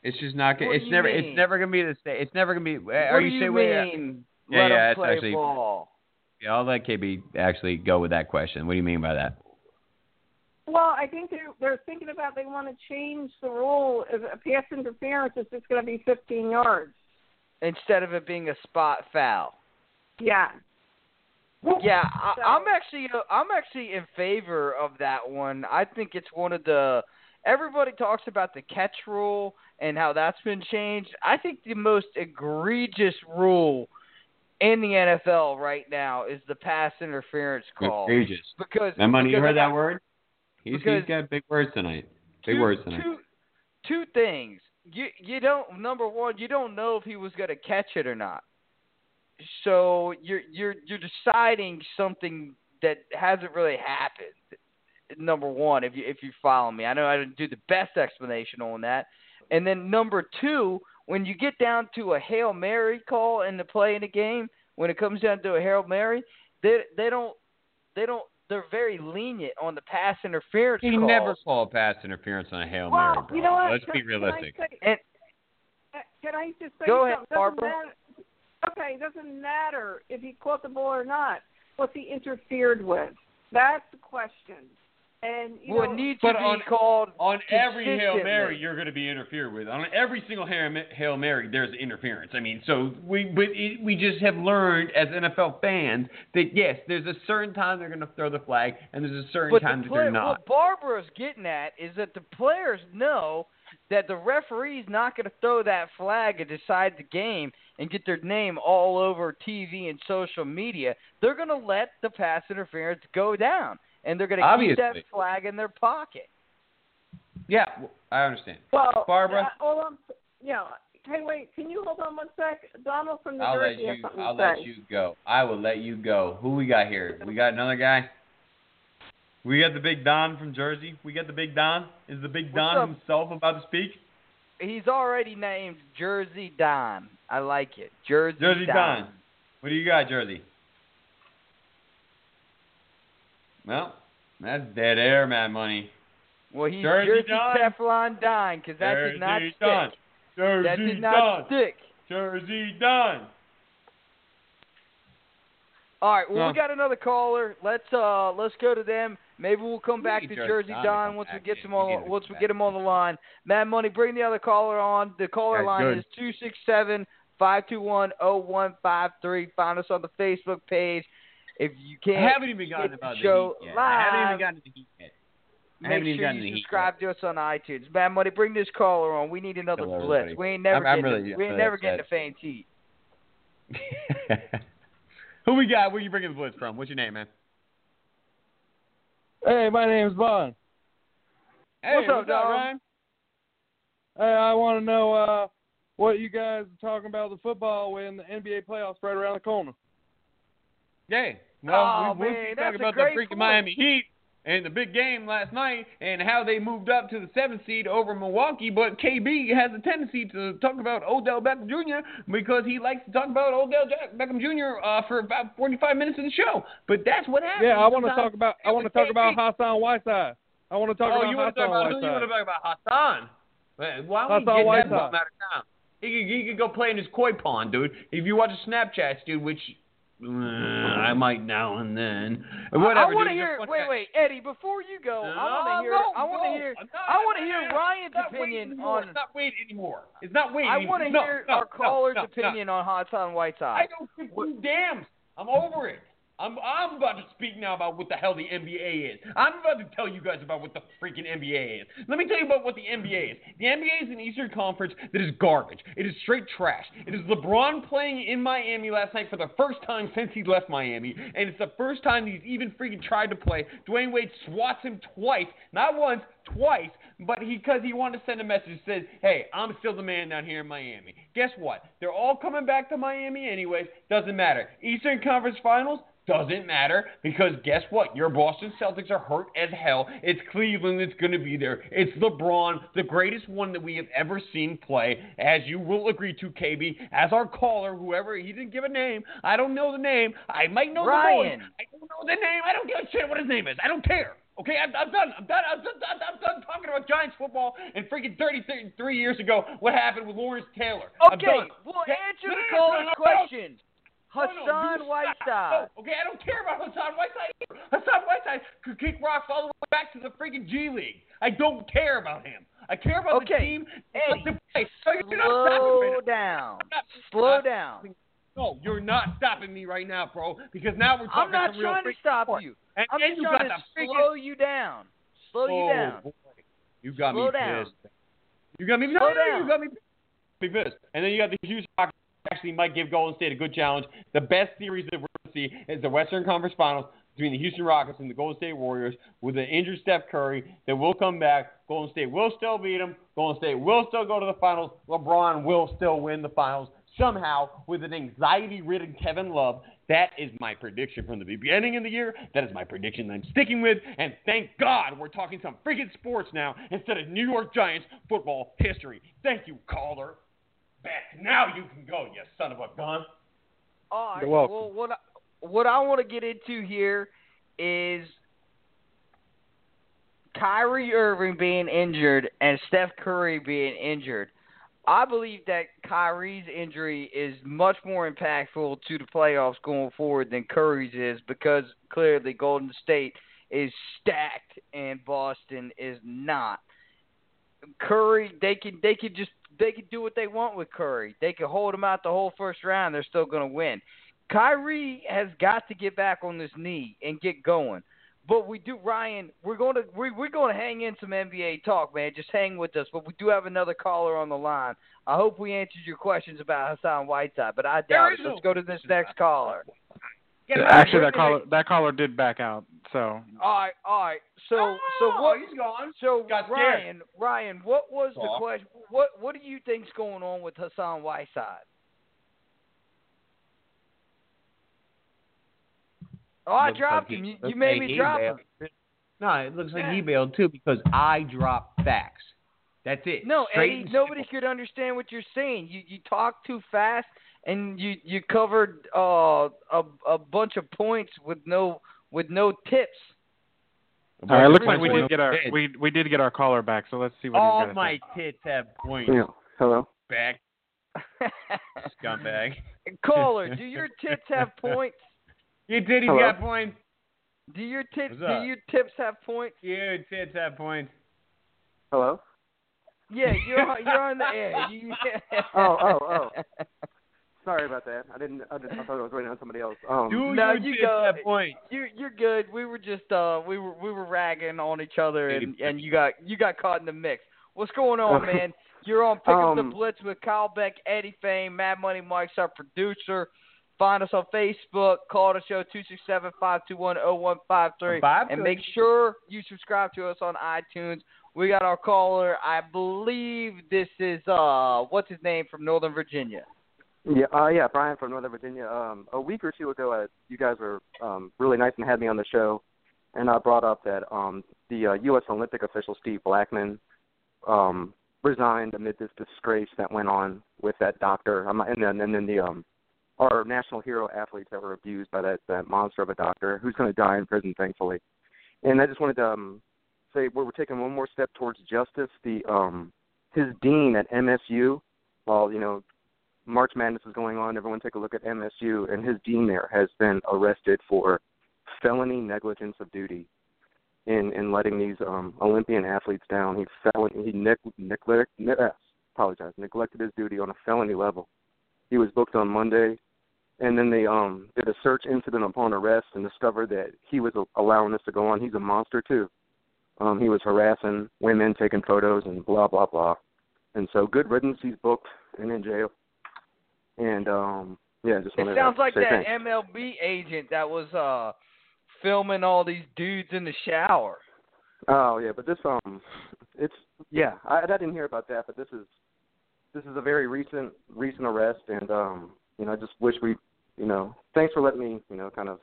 It's just not. gonna What do It's you never. mean? It's never gonna be the same. It's never gonna be. what are do you you saying? wait, uh, mean? Yeah, let yeah, them it's play actually- ball. Yeah, I'll let KB actually go with that question. What do you mean by that? Well, I think they're they're thinking about they want to change the rule. If a pass interference is just going to be 15 yards. Instead of it being a spot foul. Yeah. Yeah, I, So- I'm actually uh, I'm actually in favor of that one. I think it's one of the everybody talks about the catch rule and how that's been changed. I think the most egregious rule in the NFL right now is the pass interference call. Egregious. Because That money, you heard that word? He's, he's got big words tonight. Big two, words tonight. Two, two things. You you don't number one, you don't know if he was going to catch it or not. So you're you're you're deciding something that hasn't really happened. Number one, if you if you follow me, I know I didn't do the best explanation on that. And then number two, when you get down to a hail mary call in the play in the game, when it comes down to a hail mary, they they don't they don't they're very lenient on the pass interference He calls. never call a pass interference on a hail Well, mary, bro. you know what? Let's Can- be can I realistic. say- And Uh, Can I just say Go ahead, Barbara. matter- Okay, it doesn't matter if he caught the ball or not. What's he interfered with? That's the question. And you well, know, it needs to be on- called On every Hail. Mary, you're going to be interfered with. On every single Hail Mary, there's interference. I mean, so we but it, we just have learned as NFL fans that yes, there's a certain time they're going to throw the flag, and there's a certain But time the that they're not. what Barbara's getting at is that the players know that the referee's not going to throw that flag and decide the game and get their name all over TV and social media. They're going to let the pass interference go down, and they're going to keep that Obviously. flag in their pocket. Yeah, I understand. well, Barbara? Uh, all I'm, yeah. Hey, wait. Can you hold on one sec? Donald from New I'll Jersey has you. something I'll to let say. you go. I will let you go. Who we got here? We got another guy. We got the big Don from Jersey. We got the big Don. Is the big Don up? himself about to speak? He's already named Jersey Don. I like it. Jersey, Jersey Don. Don. What do you got, Jersey? Well, that's dead air, man. Money. Well, he's Jersey Jersey, Don. Teflon Don because that did not Jersey stick. Don. Jersey That did not Don. stick. Jersey Don. All right. Well, No. we got another caller. Let's uh let's go to them. Maybe we'll come back to Jersey Jersey Don Don once we get him We on once we get him on the line. Mad Money, bring the other caller on. The caller That's line good. is two six seven five two one zero one five three. Find us on the Facebook page. If you can't haven't even gotten get about the the show heat yet. live, I haven't even gotten to the heat yet. I make sure gotten to the you subscribe to us on iTunes. Mad Money, bring this caller on. We need another Hello, blitz. everybody. We ain't never I'm- I'm getting really- we ain't really never getting upset. to faint heat. [LAUGHS] Who we got? Where you bringing the blitz from? What's your name, man? Hey, my name's Bond. Hey, What's up, dog? Ryan? Hey, I want to know uh, what you guys are talking about the football when the NBA playoffs right around the corner. Yeah. Well, Oh, we, we man, keep that's talking about the freaking point. Miami Heat and the big game last night and how they moved up to the seventh seed over Milwaukee. But KB has a tendency to talk about Odell Beckham Jr. because he likes to talk about Odell Jack- Beckham Jr. Uh, for about 45 minutes of the show. But that's what happens. Yeah, I want to talk about I want to talk about Hassan Whiteside. I want to talk oh, about you want to Hassan talk about who? You want to talk about Hassan? Man, Why don't Hassan we get Whiteside. that out of town? He could, he could go play in his koi pond, dude. If you watch the Snapchats, dude, which Uh, I might now and then. I- Whatever. I want to hear. Wait, one- wait, Eddie. Before you go, I want to hear. no, I want to no, hear. I'm not- I want to hear Ryan's it's not waiting opinion anymore. on. It's not waiting anymore. It's not waiting. I want to hear no, our no, caller's no, no. opinion on White Whiteside. I don't give two damns. I'm over it. I'm I'm about to speak now about what the hell the NBA is. I'm about to tell you guys about what the freaking NBA is. Let me tell you about what the NBA is. The NBA is an Eastern Conference that is garbage. It is straight trash. It is LeBron playing in Miami last night for the first time since he left Miami, and it's the first time he's even freaking tried to play. Dwyane Wade swats him twice, not once, twice, but he because he wanted to send a message that says, "Hey, I'm still the man down here in Miami." Guess what? They're all coming back to Miami anyways. Doesn't matter. Eastern Conference Finals doesn't matter because guess what? Your Boston Celtics are hurt as hell. It's Cleveland that's going to be there. It's LeBron, the greatest one that we have ever seen play, as you will agree to, KB, as our caller, whoever he didn't give a name. I don't know the name. I might know Ryan. the voice. I don't know the name. I don't give a shit what his name is. I don't care. Okay, I'm, I'm done. I'm done. I'm done, I'm, done talking about Giants football and freaking 33 years ago what happened with Lawrence Taylor. Okay, well, answer the caller's question. No, Hassan. Whiteside. No, oh, okay, I don't care about Hassan Whiteside. either. Hassan Whiteside could kick rocks all the way back to the freaking G League. I don't care about him. I care about the Okay, team. Eddie, to play. So you're not stopping me Slow now. down. Not- Slow not down. No, you're not stopping me right now, bro. Because now we're talking the real. I'm not some real trying to stop sport. you. And, I'm just you trying to the freaking slow you down. Slow you Oh, down. boy. You got Slow me down. pissed. You got me. Slow no, down. You got me pissed. And then you got the huge. Actually, might give Golden State a good challenge. The best series that we're going to see is the Western Conference Finals between the Houston Rockets and the Golden State Warriors with an injured Steph Curry that will come back. Golden State will still beat them. Golden State will still go to the finals. LeBron will still win the finals somehow with an anxiety-ridden Kevin Love. That is my prediction from the beginning of the year. That is my prediction that I'm sticking with. And thank God we're talking some freaking sports now instead of New York Giants football history. Thank you, caller. Back now you can go, you son of a gun. All right. You're welcome. Well, what I, what I want to get into here is Kyrie Irving being injured and Steph Curry being injured. I believe that Kyrie's injury is much more impactful to the playoffs going forward than Curry's is because clearly Golden State is stacked and Boston is not. Curry, they can they could just they could do what they want with Curry. They could hold him out the whole first round. They're still going to win. Kyrie has got to get back on this knee and get going. But we do, Ryan. We're going to we, we're going to hang in some NBA talk, man. Just hang with us. But we do have another caller on the line. I hope we answered your questions about Hassan Whiteside, but I doubt it. Let's go to this next caller. Actually, that caller that caller did back out. So All right, all right. So, so oh, what? Oh, he's gone. So Got scared. Ryan, Ryan, what was the question? What What do you think's going on with Hassan Whiteside? Oh, I dropped like him. he- You, you made like me drop bailed. him. No, it looks like he bailed too because I dropped facts. That's it. No, Straight Eddie, and nobody could understand what you're saying. You you talk too fast, and you you covered uh a a bunch of points with no with no tips. all right, looks like we did get our we we did get our caller back. So let's see what All he's got to my say. tits have points. Yeah. Hello. Back [LAUGHS] scumbag. Caller, do [LAUGHS] your tits have points? Your titties Hello? got points. Do your tits do your tips have points? Your tits have points. Hello. Yeah, you're on- you're on the air. [LAUGHS] You, Oh, oh, oh. Sorry about that. I didn't. I, didn't, I thought I was waiting on somebody else. Um, Do No, you tits go- point. You're you're good. We were just uh we were we were ragging on each other and and you got you got caught in the mix. What's going on, [LAUGHS] man? You're on Pick Up the Um, Blitz with Kyle Beck, Eddie Fane, Mad Money Mike's our producer. Find us on Facebook. Call the show two six seven five two one zero one five three, Five and make sure you subscribe to us on iTunes. We got our caller. I believe this is uh what's his name from Northern Virginia. Yeah, uh, yeah, Brian from Northern Virginia. Um, a week or two ago, uh, you guys were um, really nice and had me on the show, and I brought up that um, the uh, U.S. Olympic official Steve Blackmun um, resigned amid this disgrace that went on with that doctor, um, and then and then the um, our national hero athletes that were abused by that that monster of a doctor who's going to die in prison, thankfully. And I just wanted to um, say we're, we're taking one more step towards justice. The um, his dean at MSU, while you know March Madness is going on, everyone take a look at MSU, and his dean there has been arrested for felony negligence of duty in in letting these um Olympian athletes down. He felon he neg- neglect ne- uh, apologize neglected his duty on a felony level. He was booked on Monday, and then they um did a search incident upon arrest and discovered that he was allowing this to go on. He's a monster too. Um, he was harassing women, taking photos, and blah blah blah. And so, good riddance. He's booked and in jail. And um, yeah, just It sounds like that thanks. MLB agent that was uh filming all these dudes in the shower. Oh yeah, but this um, it's yeah. I, I didn't hear about that, but this is this is a very recent recent arrest, and um, you know, I just wish we, you know, thanks for letting me, you know, kind of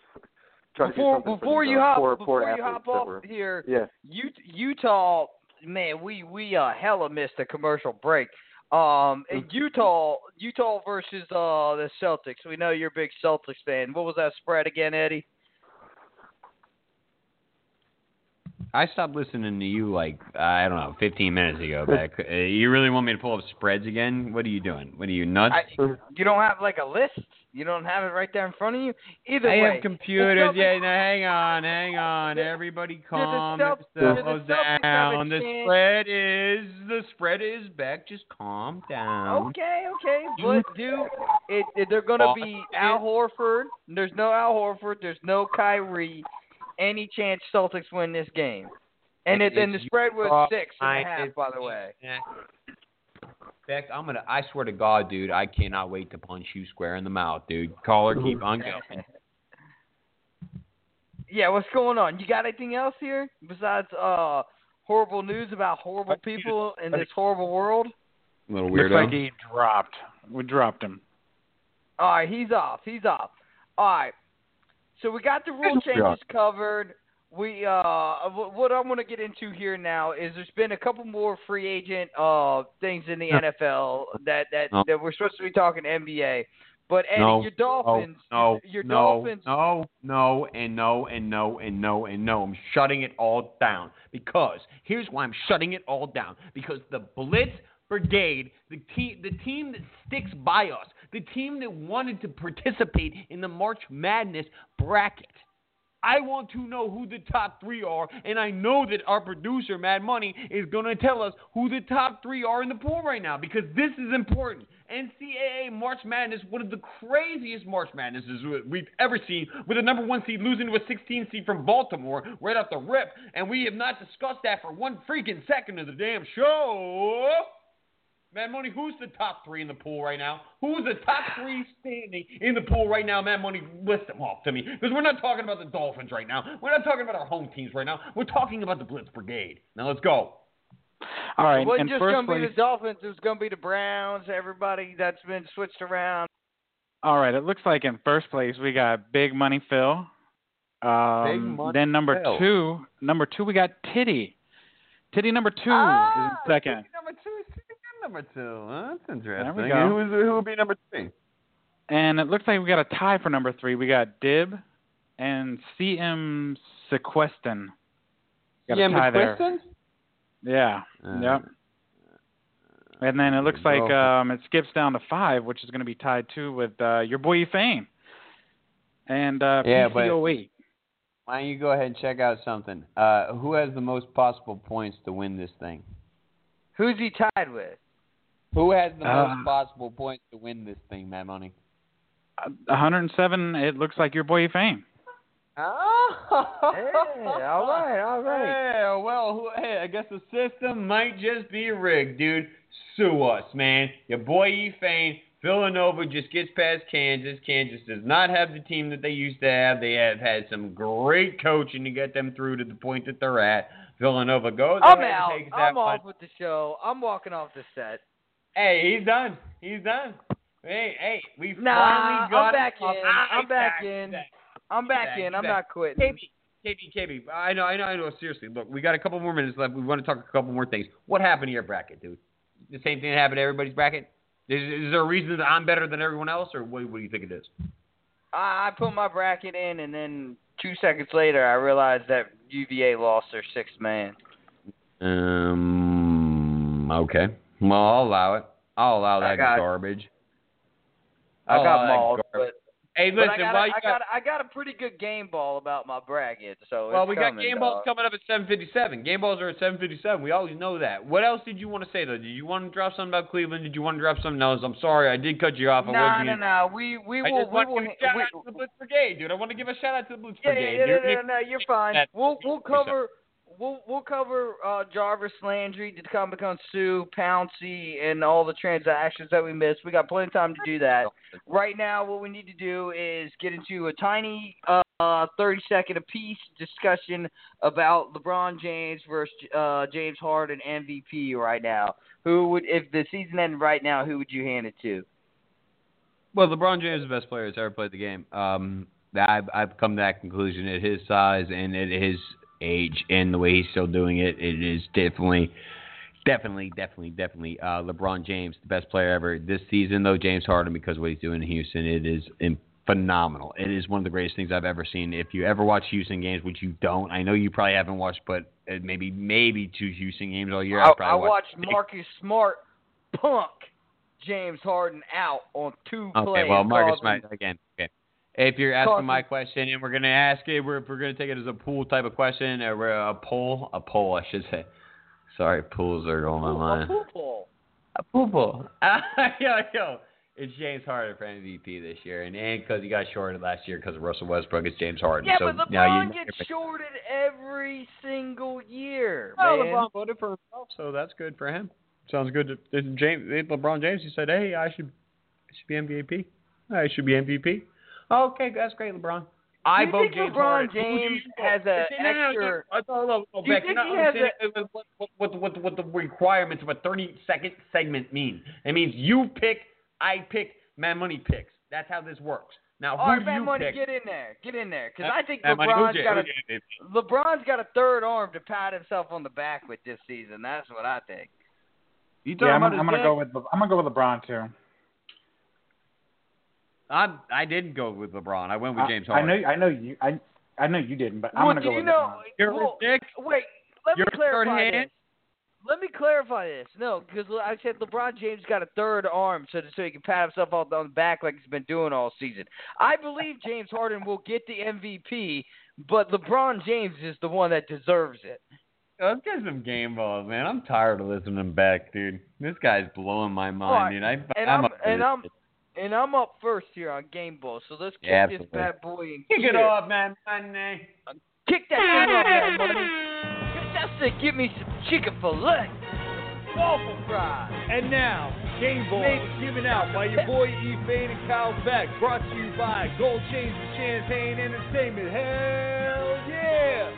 try Before to do something before for these, you uh, hop poor, before poor you hop off here, Yeah. U- Utah man, we we uh hella missed a commercial break. Um and Utah Utah versus uh the Celtics. We know you're a big Celtics fan. What was that spread again, Eddie? I stopped listening to you like I don't know, 15 minutes ago. Beck. [LAUGHS] Uh, you really want me to pull up spreads again? What are you doing? What are you nuts? I, you don't have like a list? You don't have it right there in front of you? Either I way. have computers. Yeah, no, hang on, hang on. Everybody calm Cel- do yourselves Celtics have a down. The spread is the spread is back. Just calm down. Okay, okay, but mm-hmm. do it, it, they're gonna be Al Horford. There's no Al Horford. There's no Kyrie. Any chance Celtics win this game? And it, and the spread was six and a half, by the way. Beck, I'm gonna. I swear to God, dude, I cannot wait to punch you square in the mouth, dude. Caller, keep on going. [LAUGHS] Yeah, what's going on? You got anything else here besides uh horrible news about horrible people in this horrible world? Little Looks weirdo. like he dropped. We dropped him. All right, he's off. He's off. All right. So we got the rule changes covered. We uh, what I want to get into here now is there's been a couple more free agent uh things in the NFL that that No. that we're supposed to be talking NBA. But Eddie, no, your Dolphins, no, your no, Dolphins. no, no, and no, and no, and no, and no. I'm shutting it all down because here's why I'm shutting it all down. Because the Blitz Brigade, the team, the team that sticks by us, the team that wanted to participate in the March Madness bracket. I want to know who the top three are, and I know that our producer, Mad Money, is going to tell us who the top three are in the pool right now because this is important. NCAA March Madness, one of the craziest March Madnesses we've ever seen, with a number one seed losing to a 16 seed from Baltimore right off the rip, and we have not discussed that for one freaking second of the damn show. Mad Money, who's the top three in the pool right now? Who's the top three standing in the pool right now? Mad Money, list them off to me. Because we're not talking about the Dolphins right now. We're not talking about our home teams right now. We're talking about the Blitz Brigade. Now let's go. All right, it wasn't just going to be the Dolphins. It was going to be the Browns. Everybody that's been switched around. all right. It looks like in first place we got Big Money Phil. Um, Big Money then number Phil. two, number two we got Titty. Titty number two Ah, is in second. Number two is number two. Huh? That's interesting. There we go. Who, is, who will be number three? And it looks like we got a tie for number three. We got Dib and CM Sequestin. Got Yeah, a tie there. Yeah. Uh, yep. And then it looks like um, it skips down to five, which is going to be tied too with uh, your boy Fane and uh, Yeah, but- Why don't you go ahead and check out something? Uh, who has the most possible points to win this thing? Who's he tied with? Who has the Uh, most possible points to win this thing, Mad Money? Uh, 107. It looks like your boy Fane. Oh, Hey, all right, all right. Hey, well, hey, I guess the system might just be rigged, dude. Sue us, man. Your boy E-Fane, Villanova just gets past Kansas. Kansas does not have the team that they used to have. They have had some great coaching to get them through to the point that they're at. Villanova goes I'm ahead and out. takes I'm one. off with the show. I'm walking off the set. Hey, he's done. He's done. Hey, hey, we Nah, finally got I'm back it in. I'm back in. I'm back back, in. I'm not quitting. KB, KB, KB. I know, I know, I know. Seriously, look, we got a couple more minutes left. We want to talk a couple more things. What happened to your bracket, dude? The same thing that happened to everybody's bracket? Is, is there a reason that I'm better than everyone else, or what, what do you think it is? I I put my bracket in, and then two seconds later, I realized that UVA lost their sixth man. Um. Okay. Well, I'll allow it. I'll allow that got- garbage. I got that mauled, garbage. but Hey, but listen, I got, while a, you I got- got I got a pretty good game ball about my bracket. So Well, it's we got coming, game balls dog. coming up at 7:57. Game balls are at 7:57. We always know that. What else did you want to say though? Did you want to drop something about Cleveland? Did you want to drop something else? I'm sorry, I did cut you off. No, wasn't no, even- no. We we I will just we will. give a shout we- out to the Blitz Brigade, dude. I want to give a shout out to the Blitz Yeah, Brigade. yeah, dude. no, no, no, you're fine. That- We'll we'll cover we'll we'll cover uh, Jarvis Landry, Ndamukong Suh, Pouncey, and all the transactions that we missed. We got plenty of time to do that. Right now, what we need to do is get into a tiny uh, 30 second apiece discussion about LeBron James versus uh, James Harden MVP right now. Who would, if the season ended right now, who would you hand it to? Well, LeBron James is the best player that's ever played the game. Um, I've I've come to that conclusion at his size and at his age and the way he's still doing it. It is definitely, definitely, definitely, definitely uh, LeBron James, the best player ever this season. Though James Harden, because of what he's doing in Houston, it is phenomenal. It is one of the greatest things I've ever seen. If you ever watch Houston games, which you don't, I know you probably haven't watched, but uh, maybe maybe two Houston games all year. I, probably I watched Marcus Smart punk James Harden out on two Okay, plays. Okay, well, Marcus Smart again. Okay, if you're asking my question, and we're gonna ask it, we're, we're gonna take it as a pool type of question, or a poll, a poll, I should say. Sorry, pools are on my mind. A Pool ball. A pool pool. yo, yo, it's James Harden for MVP this year, and and because he got shorted last year because of Russell Westbrook, it's James Harden. Yeah, so but now you LeBron gets [LAUGHS] shorted every single year, Well, man. LeBron voted for himself, so that's good for him. Sounds good. To, to James, LeBron James, he said, "Hey, I should, I should be MVP. I should be MVP." Okay, that's great, LeBron. I you vote think James LeBron Harden. Who do you James has a No, no, no, extra- no, no, no, no, no, Do Beck, you're not understanding what, what, what, what, what the requirements of a 30-second segment mean. It means you pick, I pick, Mad Money picks. That's how this works. Now, who All right, do Mad you Money, pick? get in there, get in there, because Uh, I think Mad Money, LeBron's who's got a your- who's your MVP? LeBron's got a third arm to pat himself on the back with this season. That's what I think. You Yeah, I'm, I'm gonna go with I'm gonna go with LeBron too. I I didn't go with LeBron. I went with I- James I Harden. know I know you I I know you didn't, but I'm well, gonna go you with know? LeBron. You're well, Dick. Wait, let You're me clarify third hand? this. Let me clarify this. No, because I said LeBron James got a third arm so so he can pat himself on the back like he's been doing all season. I believe James Harden will get the MVP, but LeBron James is the one that deserves it. Let's get some game balls, man. I'm tired of listening back, dude. This guy's blowing my mind, All right, dude. I, and I'm, I'm, and I'm shit. And I'm up first here on Game Ball. So let's kick Yeah, this bad boy in Kick it off, man. Money. Uh, kick that thing off, man, money. That's to give me some chicken fillet, waffle fries. And now, Game Ball Maybe. is given out by your boy E. Fane and Kyle Beck. Brought to you by Gold Chains and Champagne Entertainment. Hell yeah!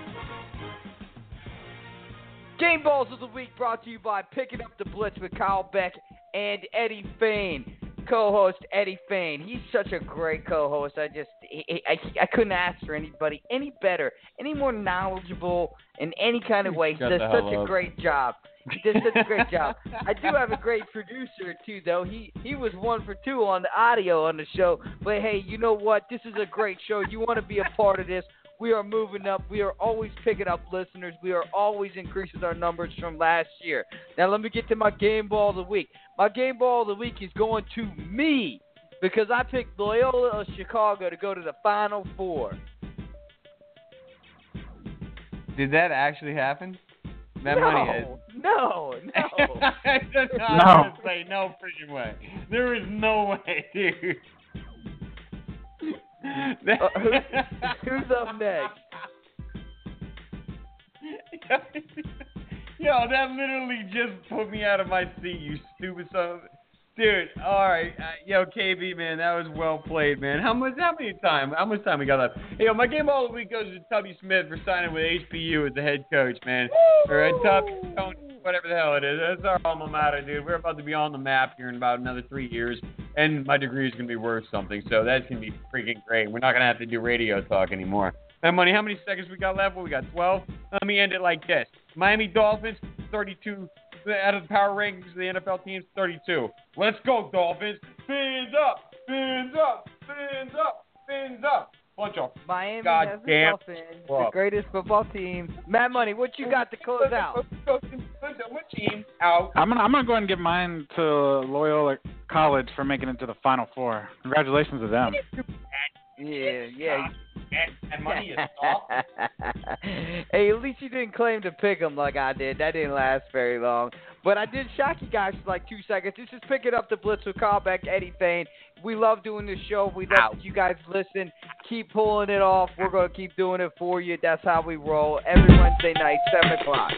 Game Balls of the Week brought to you by Picking Up the Blitz with Kyle Beck and Eddie Fane. Co-host Eddie Fane. He's such a great co-host. I just, I, I, I couldn't ask for anybody any better, any more knowledgeable in any kind of way. He Shut does such a up. great job. He does such a great job. I do have a great producer too, though. He he was one for two on the audio on the show. But hey, you know what? This is a great show. You want to be a part of this? We are moving up. We are always picking up listeners. We are always increasing our numbers from last year. Now let me get to my game ball of the week. My game ball of the week is going to me because I picked Loyola of Chicago to go to the Final Four. Did that actually happen? That no, money is. no, no. [LAUGHS] I don't know. No. Say no freaking way. There is no way, dude. Uh, [LAUGHS] who, who's up next? Yo, that literally just put me out of my seat, you stupid son of. Dude, all right, uh, yo, KB, man, that was well played, man. How much? How many time? How much time we got left? Hey, yo, my game all the week goes to Tubby Smith for signing with HBU as the head coach, man. Or uh, Tubby, Tony, whatever the hell it is. That's our alma mater, dude. We're about to be on the map here in about another three years, and my degree is gonna be worth something. So that's gonna be freaking great. We're not gonna have to do radio talk anymore. That money. How many seconds we got left? Well, we got 12. Let me end it like this: Miami Dolphins, 32 out of the power rankings of the NFL teams, 32. Let's go, Dolphins! Fins up, fins up, fins up, fins up. Bunch of Miami God has the Dolphins, the greatest football team. Mad Money, what you got to close out? team out. I'm gonna I'm gonna go ahead and give mine to Loyola College for making it to the Final Four. Congratulations to them. Yeah, yeah. And, money is soft. [LAUGHS] hey, at least you didn't claim to pick them like I did. That didn't last very long. But I did shock you guys for like two seconds. This is picking up the Blitz with Kyle Beck, Eddie Fane. We love doing this show. We love that you guys listen. Keep pulling it off. We're going to keep doing it for you. That's how we roll. Every Wednesday night, 7 o'clock.